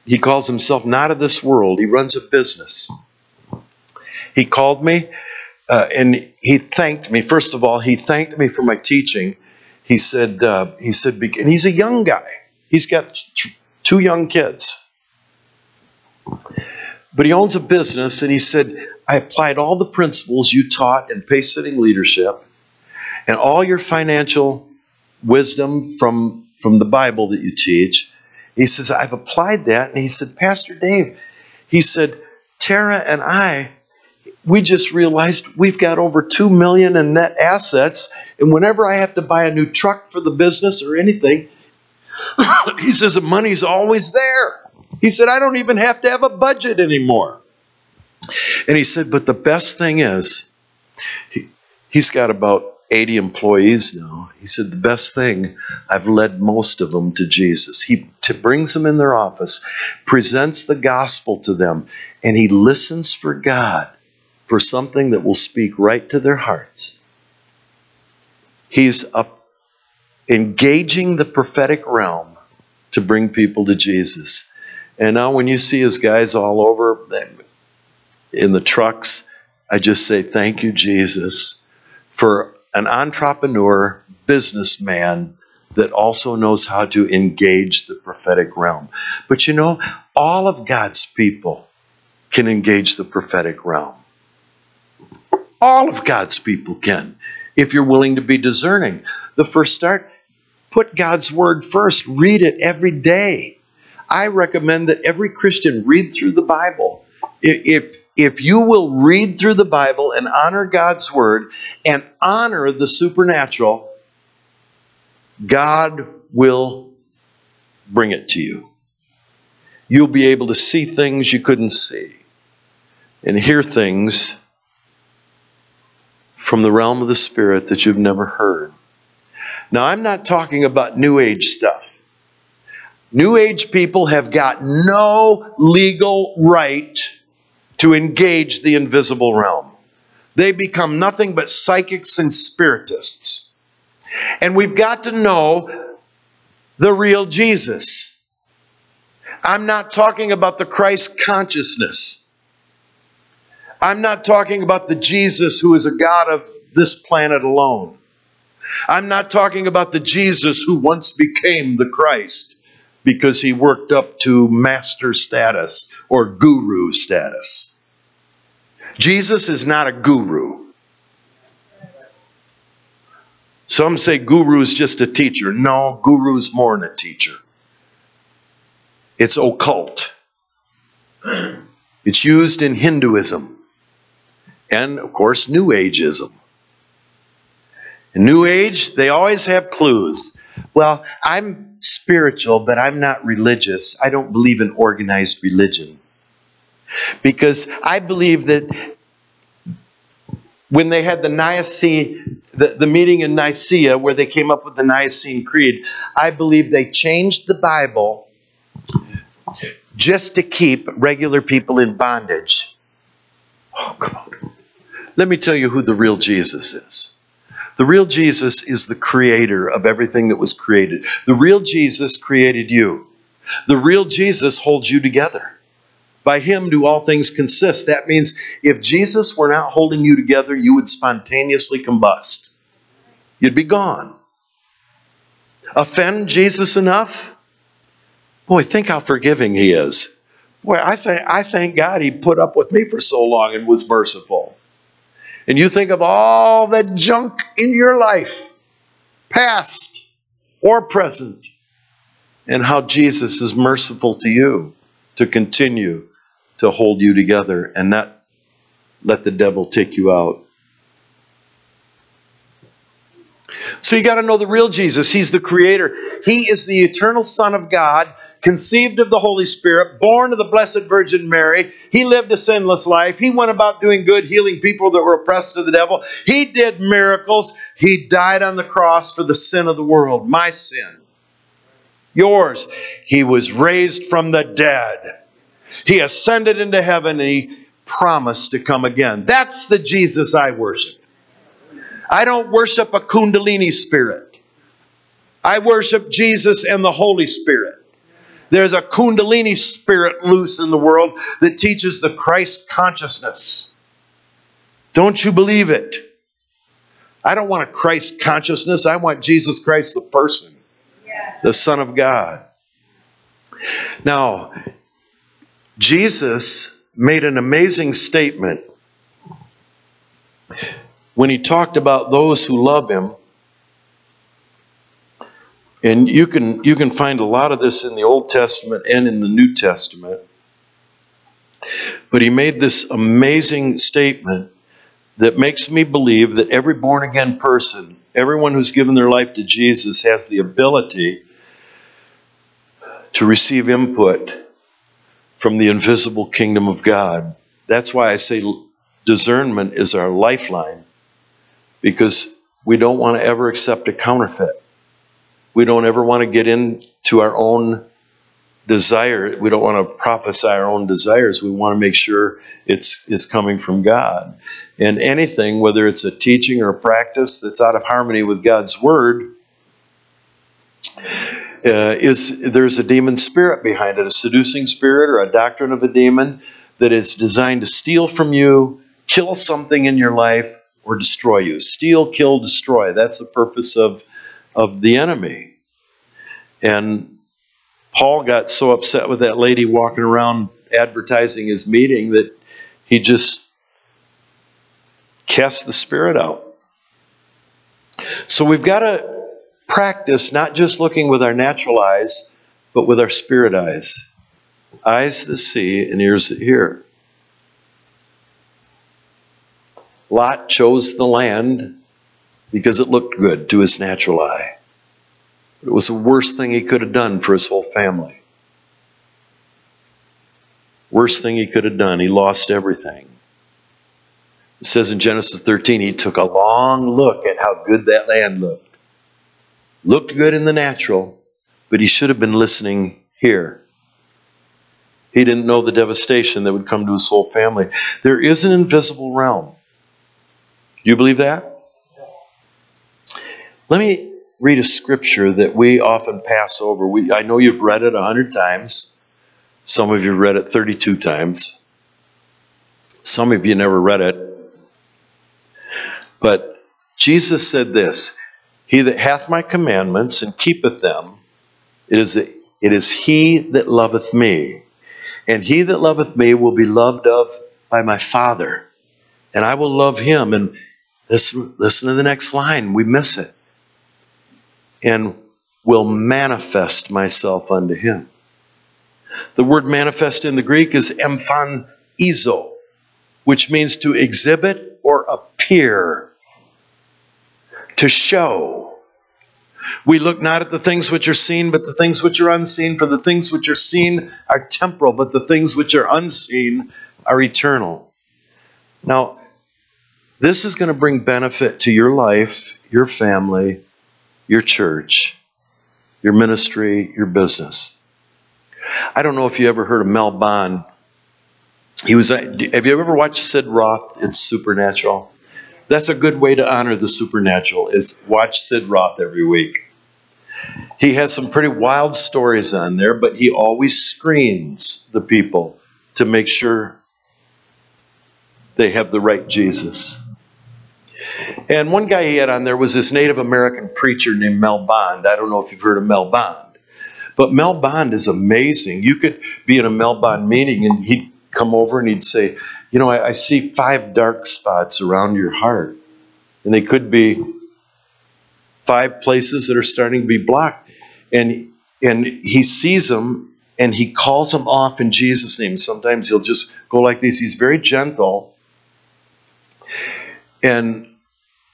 he calls himself not of this world, he runs a business. He called me uh, and he thanked me. First of all, he thanked me for my teaching. He said, uh, he said, and he's a young guy. He's got two young kids. But he owns a business, and he said, I applied all the principles you taught in pace setting leadership and all your financial wisdom from from the Bible that you teach. He says, I've applied that. And he said, Pastor Dave, he said, Tara and I, we just realized we've got over two million in net assets. And whenever I have to buy a new truck for the business or anything, he says the money's always there. He said, I don't even have to have a budget anymore. And he said, but the best thing is, he, he's got about 80 employees now. He said, The best thing, I've led most of them to Jesus. He t- brings them in their office, presents the gospel to them, and he listens for God for something that will speak right to their hearts. He's engaging the prophetic realm to bring people to Jesus. And now, when you see his guys all over in the trucks, I just say, Thank you, Jesus, for an entrepreneur, businessman that also knows how to engage the prophetic realm. But you know, all of God's people can engage the prophetic realm. All of God's people can, if you're willing to be discerning. The first start, put God's word first, read it every day. I recommend that every Christian read through the Bible. If if you will read through the Bible and honor God's word and honor the supernatural, God will bring it to you. You'll be able to see things you couldn't see and hear things from the realm of the Spirit that you've never heard. Now, I'm not talking about New Age stuff. New Age people have got no legal right to engage the invisible realm. They become nothing but psychics and spiritists. And we've got to know the real Jesus. I'm not talking about the Christ consciousness. I'm not talking about the Jesus who is a God of this planet alone. I'm not talking about the Jesus who once became the Christ because he worked up to master status or guru status. Jesus is not a guru. Some say guru is just a teacher. No, guru is more than a teacher. It's occult. It's used in Hinduism and, of course, New Ageism. In New Age, they always have clues. Well, I'm spiritual, but I'm not religious. I don't believe in organized religion. Because I believe that when they had the Nicene, the, the meeting in Nicaea where they came up with the Nicene Creed, I believe they changed the Bible just to keep regular people in bondage. Oh, come on. Let me tell you who the real Jesus is. The real Jesus is the creator of everything that was created. The real Jesus created you. The real Jesus holds you together. By him do all things consist. That means if Jesus were not holding you together, you would spontaneously combust. you'd be gone. Offend Jesus enough? Boy, think how forgiving he is. Boy, I, th- I thank God he put up with me for so long and was merciful. And you think of all the junk in your life, past or present, and how Jesus is merciful to you to continue to hold you together and not let the devil take you out. So you got to know the real Jesus. He's the creator. He is the eternal Son of God, conceived of the Holy Spirit, born of the Blessed Virgin Mary. He lived a sinless life. He went about doing good, healing people that were oppressed of the devil. He did miracles. He died on the cross for the sin of the world, my sin, yours. He was raised from the dead. He ascended into heaven and he promised to come again. That's the Jesus I worship. I don't worship a Kundalini spirit. I worship Jesus and the Holy Spirit. There's a Kundalini spirit loose in the world that teaches the Christ consciousness. Don't you believe it? I don't want a Christ consciousness. I want Jesus Christ, the person, the Son of God. Now, Jesus made an amazing statement when he talked about those who love him. And you can you can find a lot of this in the Old Testament and in the New Testament. But he made this amazing statement that makes me believe that every born again person, everyone who's given their life to Jesus has the ability to receive input from the invisible kingdom of God. That's why I say discernment is our lifeline because we don't want to ever accept a counterfeit. We don't ever want to get into our own desire. We don't want to prophesy our own desires. We want to make sure it's it's coming from God. And anything, whether it's a teaching or a practice that's out of harmony with God's word, uh, is there's a demon spirit behind it, a seducing spirit or a doctrine of a demon that is designed to steal from you, kill something in your life, or destroy you. Steal, kill, destroy. That's the purpose of, of the enemy. And Paul got so upset with that lady walking around advertising his meeting that he just cast the spirit out. So we've got to practice not just looking with our natural eyes, but with our spirit eyes. Eyes that see and ears that hear. Lot chose the land because it looked good to his natural eye. It was the worst thing he could have done for his whole family. Worst thing he could have done. He lost everything. It says in Genesis 13, he took a long look at how good that land looked. Looked good in the natural, but he should have been listening here. He didn't know the devastation that would come to his whole family. There is an invisible realm. Do you believe that? Let me read a scripture that we often pass over. We, I know you've read it a hundred times. Some of you read it 32 times. Some of you never read it. But Jesus said this He that hath my commandments and keepeth them, it is, it is he that loveth me. And he that loveth me will be loved of by my Father. And I will love him. And listen, listen to the next line. We miss it. And will manifest myself unto him. The word manifest in the Greek is emphanizo, which means to exhibit or appear, to show. We look not at the things which are seen, but the things which are unseen, for the things which are seen are temporal, but the things which are unseen are eternal. Now, this is going to bring benefit to your life, your family, your church, your ministry, your business. I don't know if you ever heard of Mel Bond. He was. Have you ever watched Sid Roth? It's supernatural. That's a good way to honor the supernatural. Is watch Sid Roth every week. He has some pretty wild stories on there, but he always screens the people to make sure they have the right Jesus. And one guy he had on there was this Native American preacher named Mel Bond. I don't know if you've heard of Mel Bond. But Mel Bond is amazing. You could be in a Mel Bond meeting and he'd come over and he'd say, You know, I, I see five dark spots around your heart. And they could be five places that are starting to be blocked. And, and he sees them and he calls them off in Jesus' name. Sometimes he'll just go like this. He's very gentle and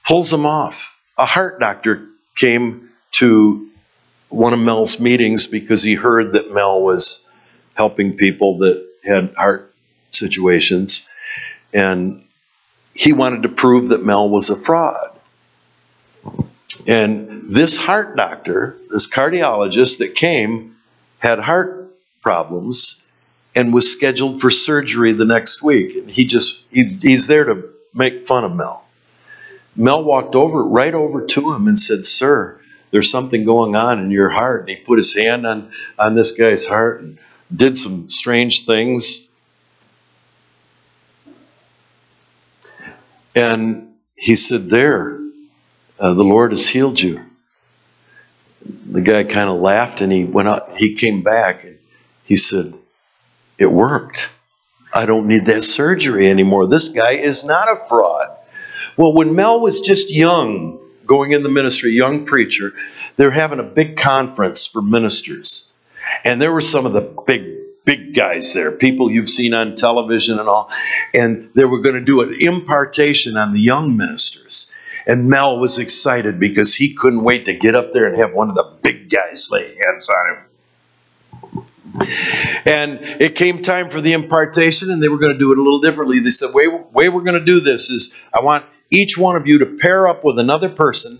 pulls them off. A heart doctor came to one of Mel's meetings because he heard that Mel was helping people that had heart situations. And he wanted to prove that Mel was a fraud. And this heart doctor, this cardiologist that came, had heart problems and was scheduled for surgery the next week. And he just, he, he's there to make fun of Mel. Mel walked over, right over to him and said, Sir, there's something going on in your heart. And he put his hand on, on this guy's heart and did some strange things. And he said, There, uh, the Lord has healed you. The guy kind of laughed and he went out. He came back and he said, It worked. I don't need that surgery anymore. This guy is not a fraud. Well, when Mel was just young, going in the ministry, young preacher, they're having a big conference for ministers. And there were some of the big, big guys there, people you've seen on television and all. And they were going to do an impartation on the young ministers. And Mel was excited because he couldn't wait to get up there and have one of the big guys lay hands on him. And it came time for the impartation, and they were going to do it a little differently. They said, way, way we're going to do this is I want each one of you to pair up with another person,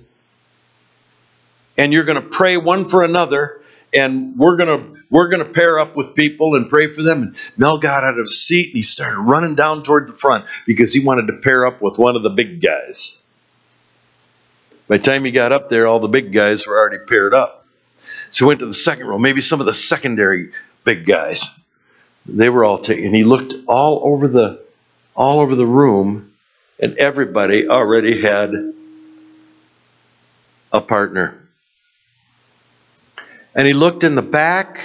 and you're going to pray one for another, and we're going to we're going to pair up with people and pray for them. And Mel got out of his seat and he started running down toward the front because he wanted to pair up with one of the big guys. By the time he got up there, all the big guys were already paired up. So he went to the second row, maybe some of the secondary big guys. They were all taken. He looked all over the all over the room, and everybody already had a partner. And he looked in the back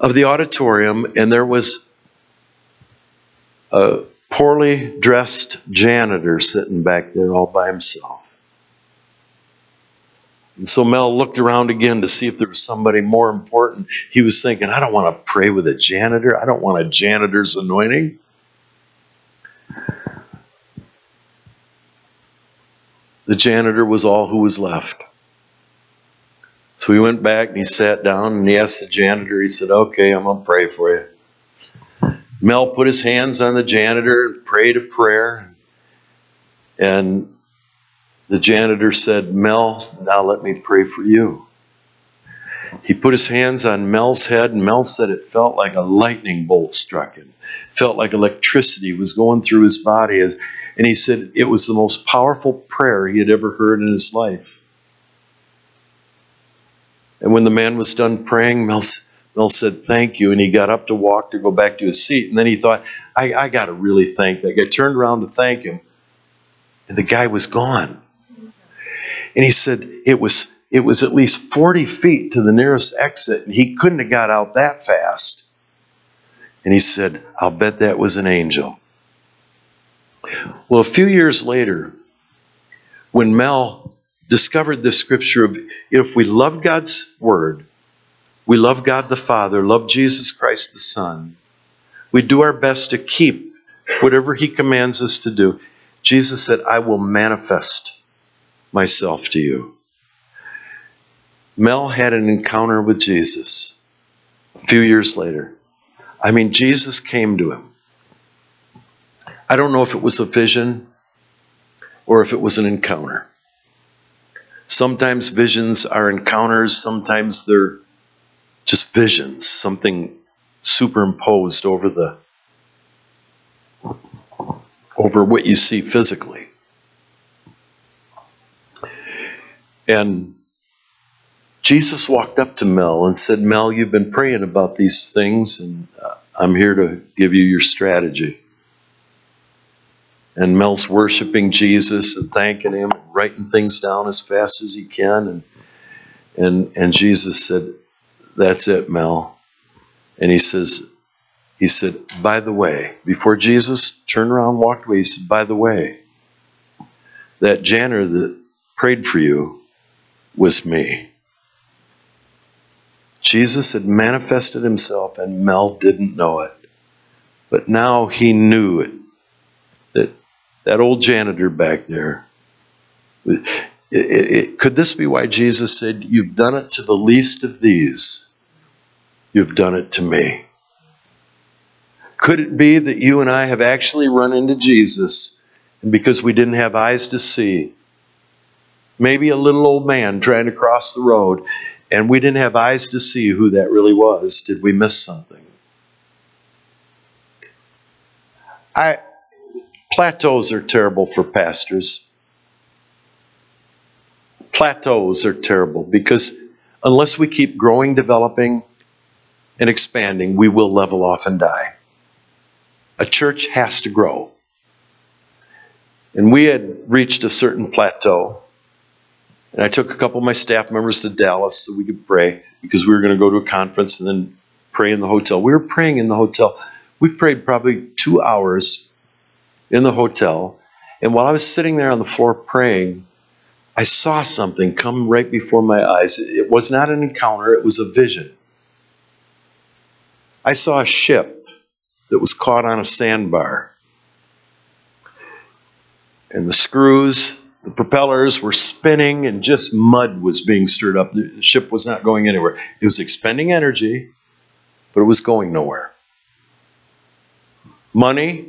of the auditorium, and there was a poorly dressed janitor sitting back there all by himself. And so Mel looked around again to see if there was somebody more important. He was thinking, I don't want to pray with a janitor. I don't want a janitor's anointing. The janitor was all who was left. So he went back and he sat down and he asked the janitor, he said, Okay, I'm going to pray for you. Mel put his hands on the janitor and prayed a prayer. And the janitor said, Mel, now let me pray for you. He put his hands on Mel's head, and Mel said it felt like a lightning bolt struck him. It felt like electricity was going through his body. And he said it was the most powerful prayer he had ever heard in his life. And when the man was done praying, Mel, Mel said, Thank you. And he got up to walk to go back to his seat. And then he thought, I, I got to really thank that guy. Turned around to thank him. And the guy was gone. And he said it was it was at least 40 feet to the nearest exit, and he couldn't have got out that fast. And he said, I'll bet that was an angel. Well, a few years later, when Mel discovered this scripture of if we love God's word, we love God the Father, love Jesus Christ the Son, we do our best to keep whatever He commands us to do. Jesus said, I will manifest myself to you. Mel had an encounter with Jesus a few years later. I mean, Jesus came to him. I don't know if it was a vision or if it was an encounter. Sometimes visions are encounters, sometimes they're just visions, something superimposed over the over what you see physically. And Jesus walked up to Mel and said, Mel, you've been praying about these things, and uh, I'm here to give you your strategy. And Mel's worshiping Jesus and thanking him and writing things down as fast as he can and and and Jesus said, That's it, Mel. And he says, he said, by the way, before Jesus turned around walked away, he said, by the way, that janitor that prayed for you was me. Jesus had manifested himself and Mel didn't know it. But now he knew it. That old janitor back there. It, it, it, could this be why Jesus said, You've done it to the least of these? You've done it to me. Could it be that you and I have actually run into Jesus and because we didn't have eyes to see? Maybe a little old man trying to cross the road and we didn't have eyes to see who that really was. Did we miss something? I plateaus are terrible for pastors. Plateaus are terrible because unless we keep growing, developing, and expanding, we will level off and die. A church has to grow. And we had reached a certain plateau. And I took a couple of my staff members to Dallas so we could pray because we were going to go to a conference and then pray in the hotel. We were praying in the hotel. We prayed probably two hours in the hotel. And while I was sitting there on the floor praying, I saw something come right before my eyes. It was not an encounter, it was a vision. I saw a ship that was caught on a sandbar. And the screws, the propellers were spinning, and just mud was being stirred up. The ship was not going anywhere. It was expending energy, but it was going nowhere. Money,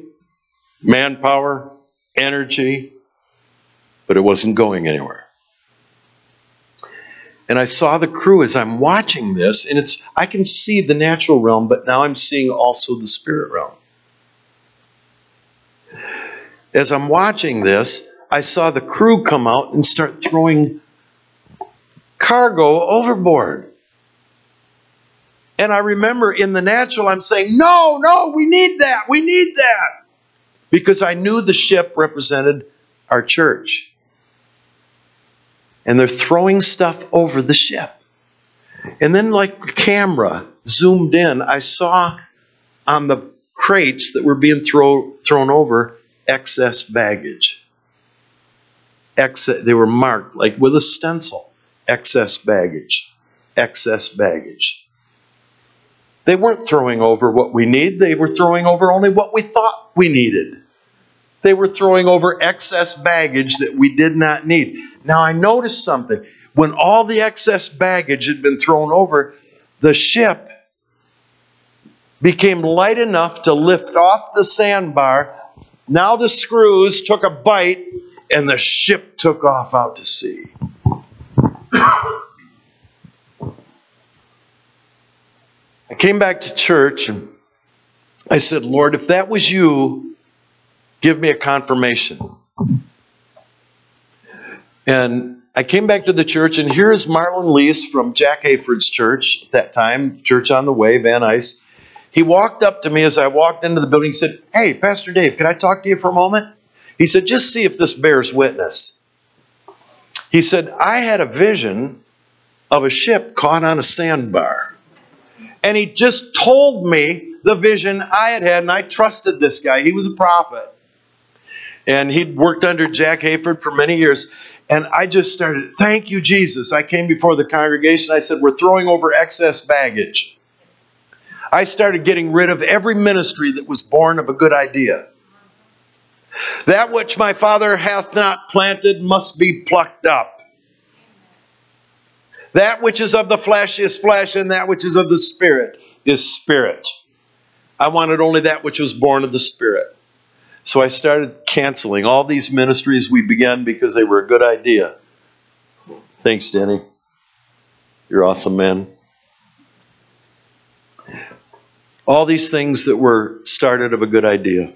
manpower, energy, but it wasn't going anywhere. And I saw the crew as I'm watching this, and it's I can see the natural realm, but now I'm seeing also the spirit realm. As I'm watching this, I saw the crew come out and start throwing cargo overboard. And I remember in the natural, I'm saying, No, no, we need that. We need that because I knew the ship represented our church. And they're throwing stuff over the ship. And then, like the camera zoomed in, I saw on the crates that were being throw, thrown over excess baggage. They were marked like with a stencil excess baggage, excess baggage. They weren't throwing over what we need, they were throwing over only what we thought we needed. They were throwing over excess baggage that we did not need. Now, I noticed something. When all the excess baggage had been thrown over, the ship became light enough to lift off the sandbar. Now the screws took a bite and the ship took off out to sea. I came back to church and I said, Lord, if that was you, give me a confirmation. And I came back to the church, and here is Marlon Lease from Jack Hayford's church at that time, Church on the Way, Van Nuys. He walked up to me as I walked into the building. He said, Hey, Pastor Dave, can I talk to you for a moment? He said, Just see if this bears witness. He said, I had a vision of a ship caught on a sandbar. And he just told me the vision I had had, and I trusted this guy. He was a prophet. And he'd worked under Jack Hayford for many years. And I just started, thank you, Jesus. I came before the congregation. I said, We're throwing over excess baggage. I started getting rid of every ministry that was born of a good idea. That which my Father hath not planted must be plucked up. That which is of the flesh is flesh, and that which is of the Spirit is spirit. I wanted only that which was born of the Spirit. So I started canceling all these ministries we began because they were a good idea. Thanks, Denny. You're awesome, man. All these things that were started of a good idea.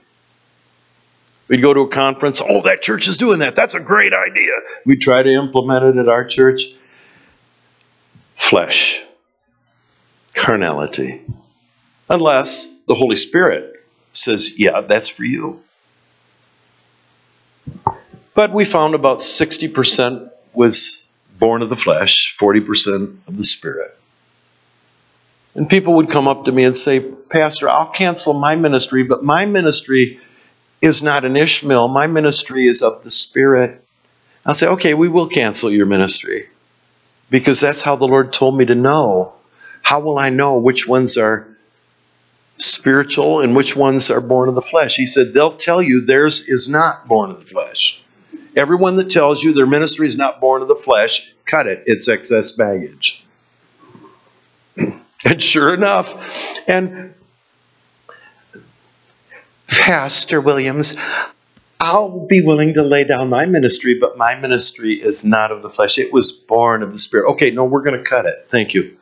We'd go to a conference. Oh, that church is doing that. That's a great idea. We'd try to implement it at our church. Flesh, carnality. Unless the Holy Spirit says, yeah, that's for you. But we found about 60% was born of the flesh, 40% of the spirit. And people would come up to me and say, Pastor, I'll cancel my ministry, but my ministry is not an Ishmael. My ministry is of the Spirit. I'll say, okay, we will cancel your ministry because that's how the Lord told me to know. How will I know which ones are spiritual and which ones are born of the flesh? He said, they'll tell you theirs is not born of the flesh. Everyone that tells you their ministry is not born of the flesh, cut it. It's excess baggage. And sure enough, and Pastor Williams, I'll be willing to lay down my ministry, but my ministry is not of the flesh. It was born of the Spirit. Okay, no, we're going to cut it. Thank you.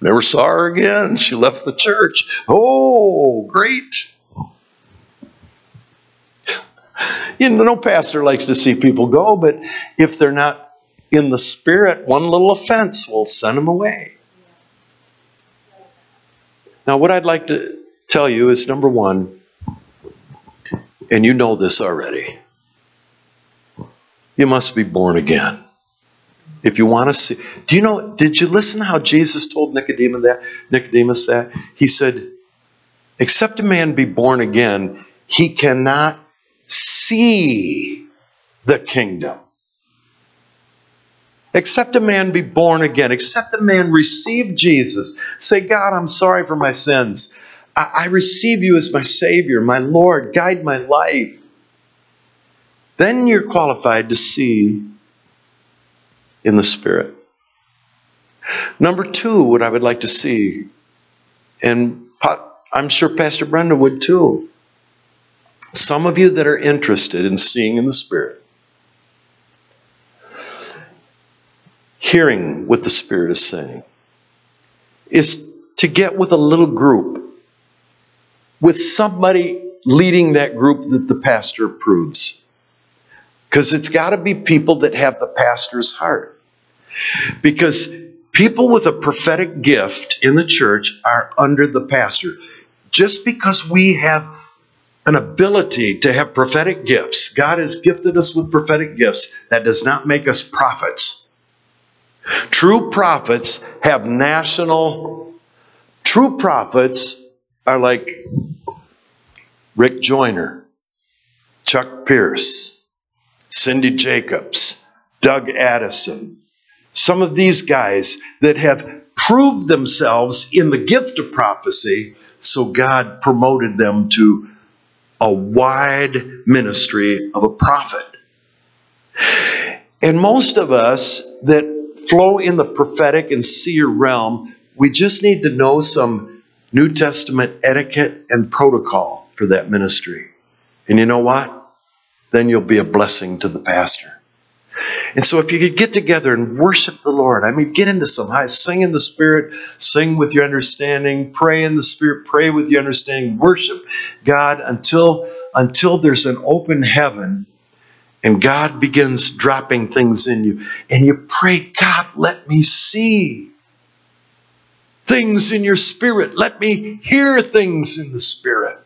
Never saw her again. She left the church. Oh, great. You know, no pastor likes to see people go, but if they're not in the Spirit, one little offense will send them away. Now, what I'd like to tell you is number one, and you know this already, you must be born again. If you want to see, do you know, did you listen how Jesus told Nicodemus that? Nicodemus that? He said, except a man be born again, he cannot see the kingdom. Except a man be born again, except a man receive Jesus. Say, God, I'm sorry for my sins. I, I receive you as my Savior, my Lord. Guide my life. Then you're qualified to see in the Spirit. Number two, what I would like to see, and I'm sure Pastor Brenda would too. Some of you that are interested in seeing in the Spirit, hearing what the Spirit is saying, is to get with a little group, with somebody leading that group that the pastor approves. Because it's got to be people that have the pastor's heart. Because people with a prophetic gift in the church are under the pastor. Just because we have an ability to have prophetic gifts, God has gifted us with prophetic gifts, that does not make us prophets. True prophets have national, true prophets are like Rick Joyner, Chuck Pierce, Cindy Jacobs, Doug Addison. Some of these guys that have proved themselves in the gift of prophecy, so God promoted them to a wide ministry of a prophet. And most of us that flow in the prophetic and seer realm, we just need to know some New Testament etiquette and protocol for that ministry. And you know what? Then you'll be a blessing to the pastor. And so if you could get together and worship the Lord, I mean, get into some high, sing in the Spirit, sing with your understanding, pray in the Spirit, pray with your understanding, worship God until until there's an open heaven and God begins dropping things in you, and you pray, God, let me see things in your spirit. Let me hear things in the spirit.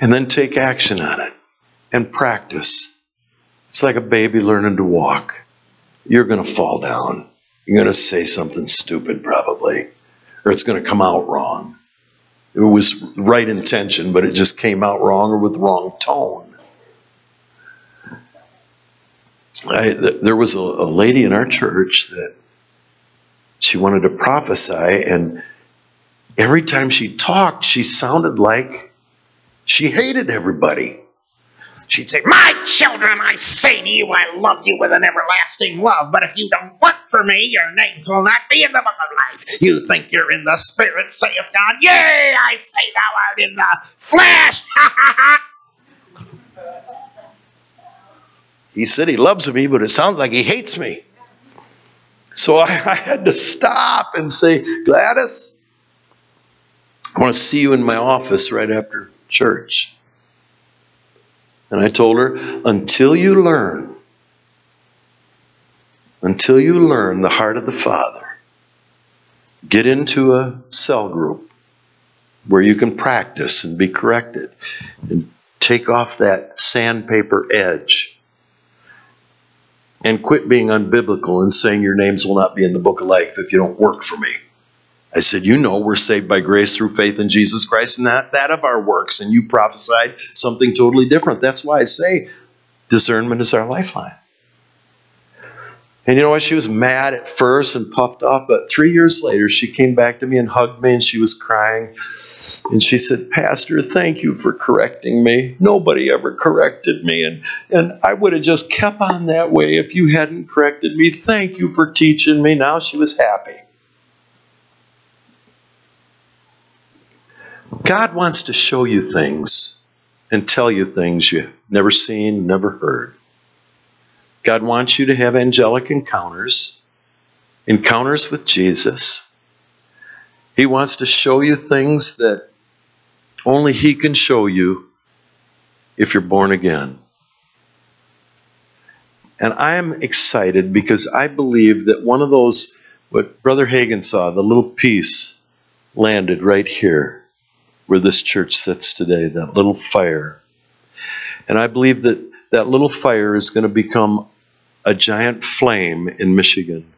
And then take action on it and practice. It's like a baby learning to walk. You're going to fall down. You're going to say something stupid, probably, or it's going to come out wrong. It was right intention, but it just came out wrong or with wrong tone. I, there was a, a lady in our church that she wanted to prophesy, and every time she talked, she sounded like she hated everybody. She'd say, My children, I say to you, I love you with an everlasting love, but if you don't work for me, your names will not be in the book of life. You think you're in the spirit, saith God. Yea, I say thou art in the flesh. Ha ha ha. He said he loves me, but it sounds like he hates me. So I, I had to stop and say, Gladys, I want to see you in my office right after church. And I told her, until you learn, until you learn the heart of the Father, get into a cell group where you can practice and be corrected and take off that sandpaper edge and quit being unbiblical and saying your names will not be in the book of life if you don't work for me. I said, You know, we're saved by grace through faith in Jesus Christ, not that of our works. And you prophesied something totally different. That's why I say discernment is our lifeline. And you know what? She was mad at first and puffed off, but three years later, she came back to me and hugged me and she was crying. And she said, Pastor, thank you for correcting me. Nobody ever corrected me. And, and I would have just kept on that way if you hadn't corrected me. Thank you for teaching me. Now she was happy. God wants to show you things and tell you things you've never seen, never heard. God wants you to have angelic encounters, encounters with Jesus. He wants to show you things that only He can show you if you're born again. And I am excited because I believe that one of those, what Brother Hagin saw, the little piece landed right here where this church sits today, that little fire. And I believe that that little fire is going to become a giant flame in Michigan.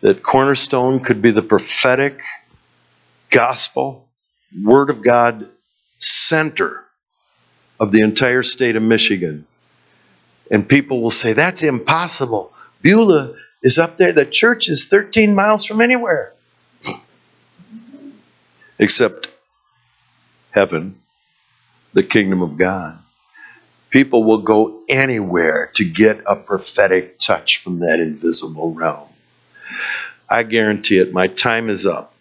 That Cornerstone could be the prophetic gospel, Word of God center of the entire state of Michigan. And people will say, that's impossible. Beulah is up there. The church is 13 miles from anywhere. Except heaven, the kingdom of God. People will go anywhere to get a prophetic touch from that invisible realm. I guarantee it, my time is up.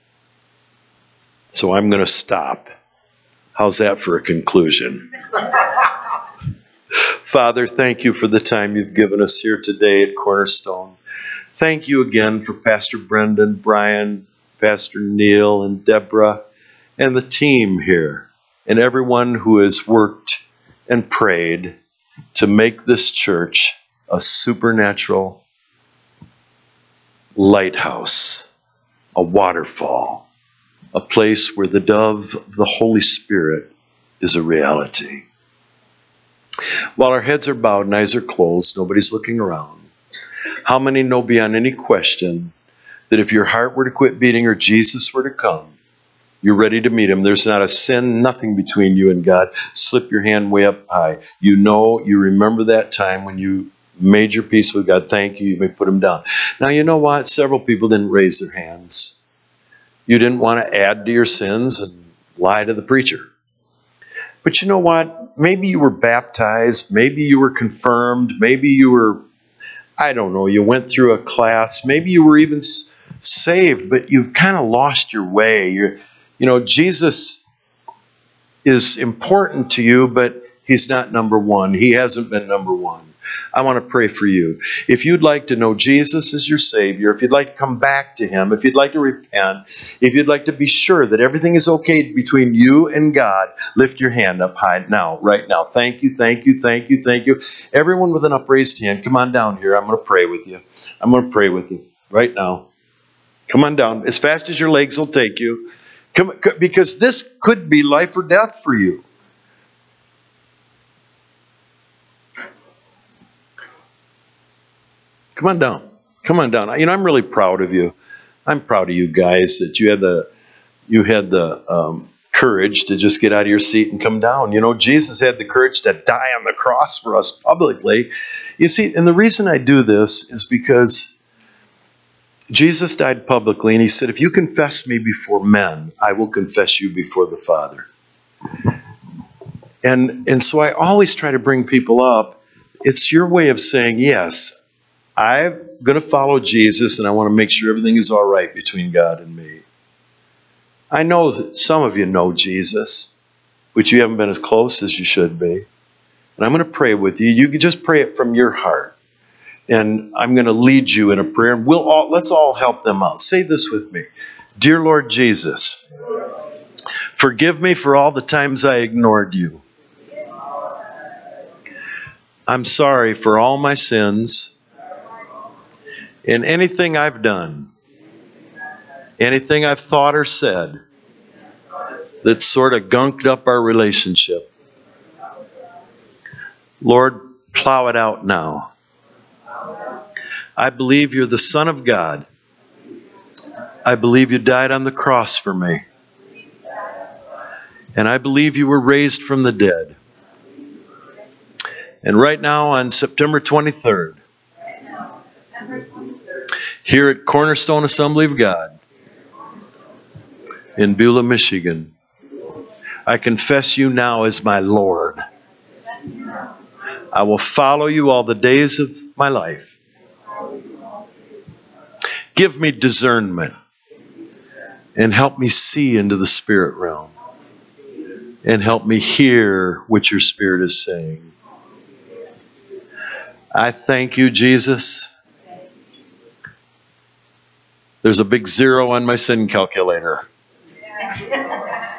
So I'm going to stop. How's that for a conclusion? Father, thank you for the time you've given us here today at Cornerstone. Thank you again for Pastor Brendan, Brian, Pastor Neil, and Deborah, and the team here, and everyone who has worked and prayed to make this church a supernatural lighthouse, a waterfall, a place where the dove of the Holy Spirit is a reality. While our heads are bowed and eyes are closed, nobody's looking around. How many know beyond any question that if your heart were to quit beating or Jesus were to come, you're ready to meet him. There's not a sin, nothing between you and God. Slip your hand way up high. You know, you remember that time when you made your peace with God. Thank you. You may put him down. Now, you know what? Several people didn't raise their hands. You didn't want to add to your sins and lie to the preacher. But you know what? Maybe you were baptized. Maybe you were confirmed. Maybe you were, I don't know, you went through a class. Maybe you were even saved, but you've kind of lost your way. You're, you know, Jesus is important to you, but he's not number one. He hasn't been number one. I want to pray for you. If you'd like to know Jesus as your Savior, if you'd like to come back to Him, if you'd like to repent, if you'd like to be sure that everything is okay between you and God, lift your hand up high now, right now. Thank you, thank you, thank you, thank you. Everyone with an upraised hand, come on down here. I'm going to pray with you. I'm going to pray with you right now. Come on down as fast as your legs will take you. Come, because this could be life or death for you. Come on down. Come on down. You know, I'm really proud of you. I'm proud of you guys that you had the you had the um, courage to just get out of your seat and come down. You know, Jesus had the courage to die on the cross for us publicly. You see, and the reason I do this is because Jesus died publicly, and he said, If you confess me before men, I will confess you before the Father. And, and so I always try to bring people up. It's your way of saying, Yes, I'm going to follow Jesus, and I want to make sure everything is all right between God and me. I know some of you know Jesus, but you haven't been as close as you should be. And I'm going to pray with you. You can just pray it from your heart and I'm going to lead you in a prayer. And we'll all let's all help them out. Say this with me. Dear Lord Jesus, forgive me for all the times I ignored you. I'm sorry for all my sins and anything I've done, anything I've thought or said that sort of gunked up our relationship. Lord, plow it out now. I believe you're the Son of God. I believe you died on the cross for me. And I believe you were raised from the dead. And right now, on September 23rd, here at Cornerstone Assembly of God in Beulah, Michigan, I confess you now as my Lord. I will follow you all the days of my life. Give me discernment and help me see into the spirit realm and help me hear what your spirit is saying. I thank you, Jesus. There's a big zero on my sin calculator.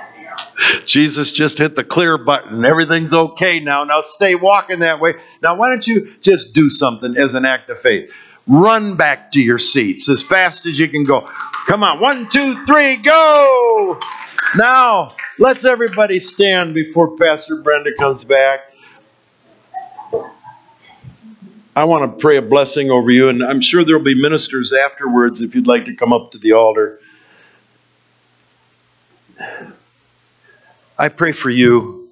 Jesus just hit the clear button. Everything's okay now. Now stay walking that way. Now, why don't you just do something as an act of faith? Run back to your seats as fast as you can go. Come on. One, two, three, go. Now, let's everybody stand before Pastor Brenda comes back. I want to pray a blessing over you, and I'm sure there will be ministers afterwards if you'd like to come up to the altar. I pray for you,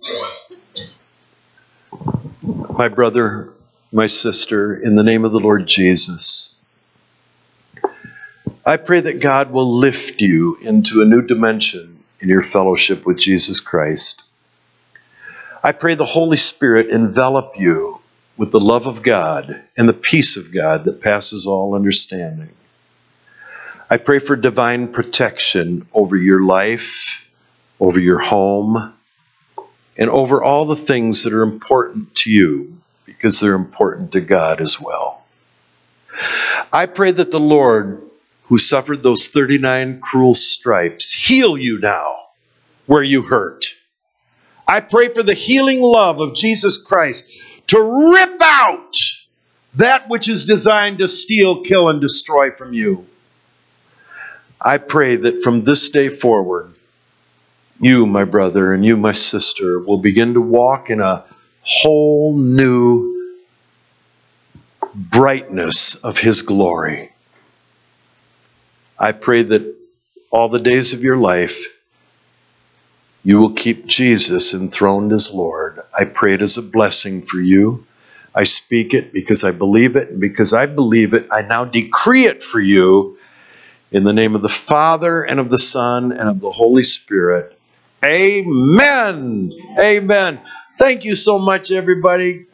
my brother, my sister, in the name of the Lord Jesus. I pray that God will lift you into a new dimension in your fellowship with Jesus Christ. I pray the Holy Spirit envelop you with the love of God and the peace of God that passes all understanding. I pray for divine protection over your life, over your home, and over all the things that are important to you because they're important to God as well. I pray that the Lord, who suffered those 39 cruel stripes, heal you now where you hurt. I pray for the healing love of Jesus Christ to rip out that which is designed to steal, kill, and destroy from you. I pray that from this day forward, you, my brother, and you, my sister, will begin to walk in a whole new brightness of His glory. I pray that all the days of your life, you will keep Jesus enthroned as Lord. I pray it as a blessing for you. I speak it because I believe it, and because I believe it, I now decree it for you in the name of the Father, and of the Son, and of the Holy Spirit. Amen. Amen. Thank you so much, everybody.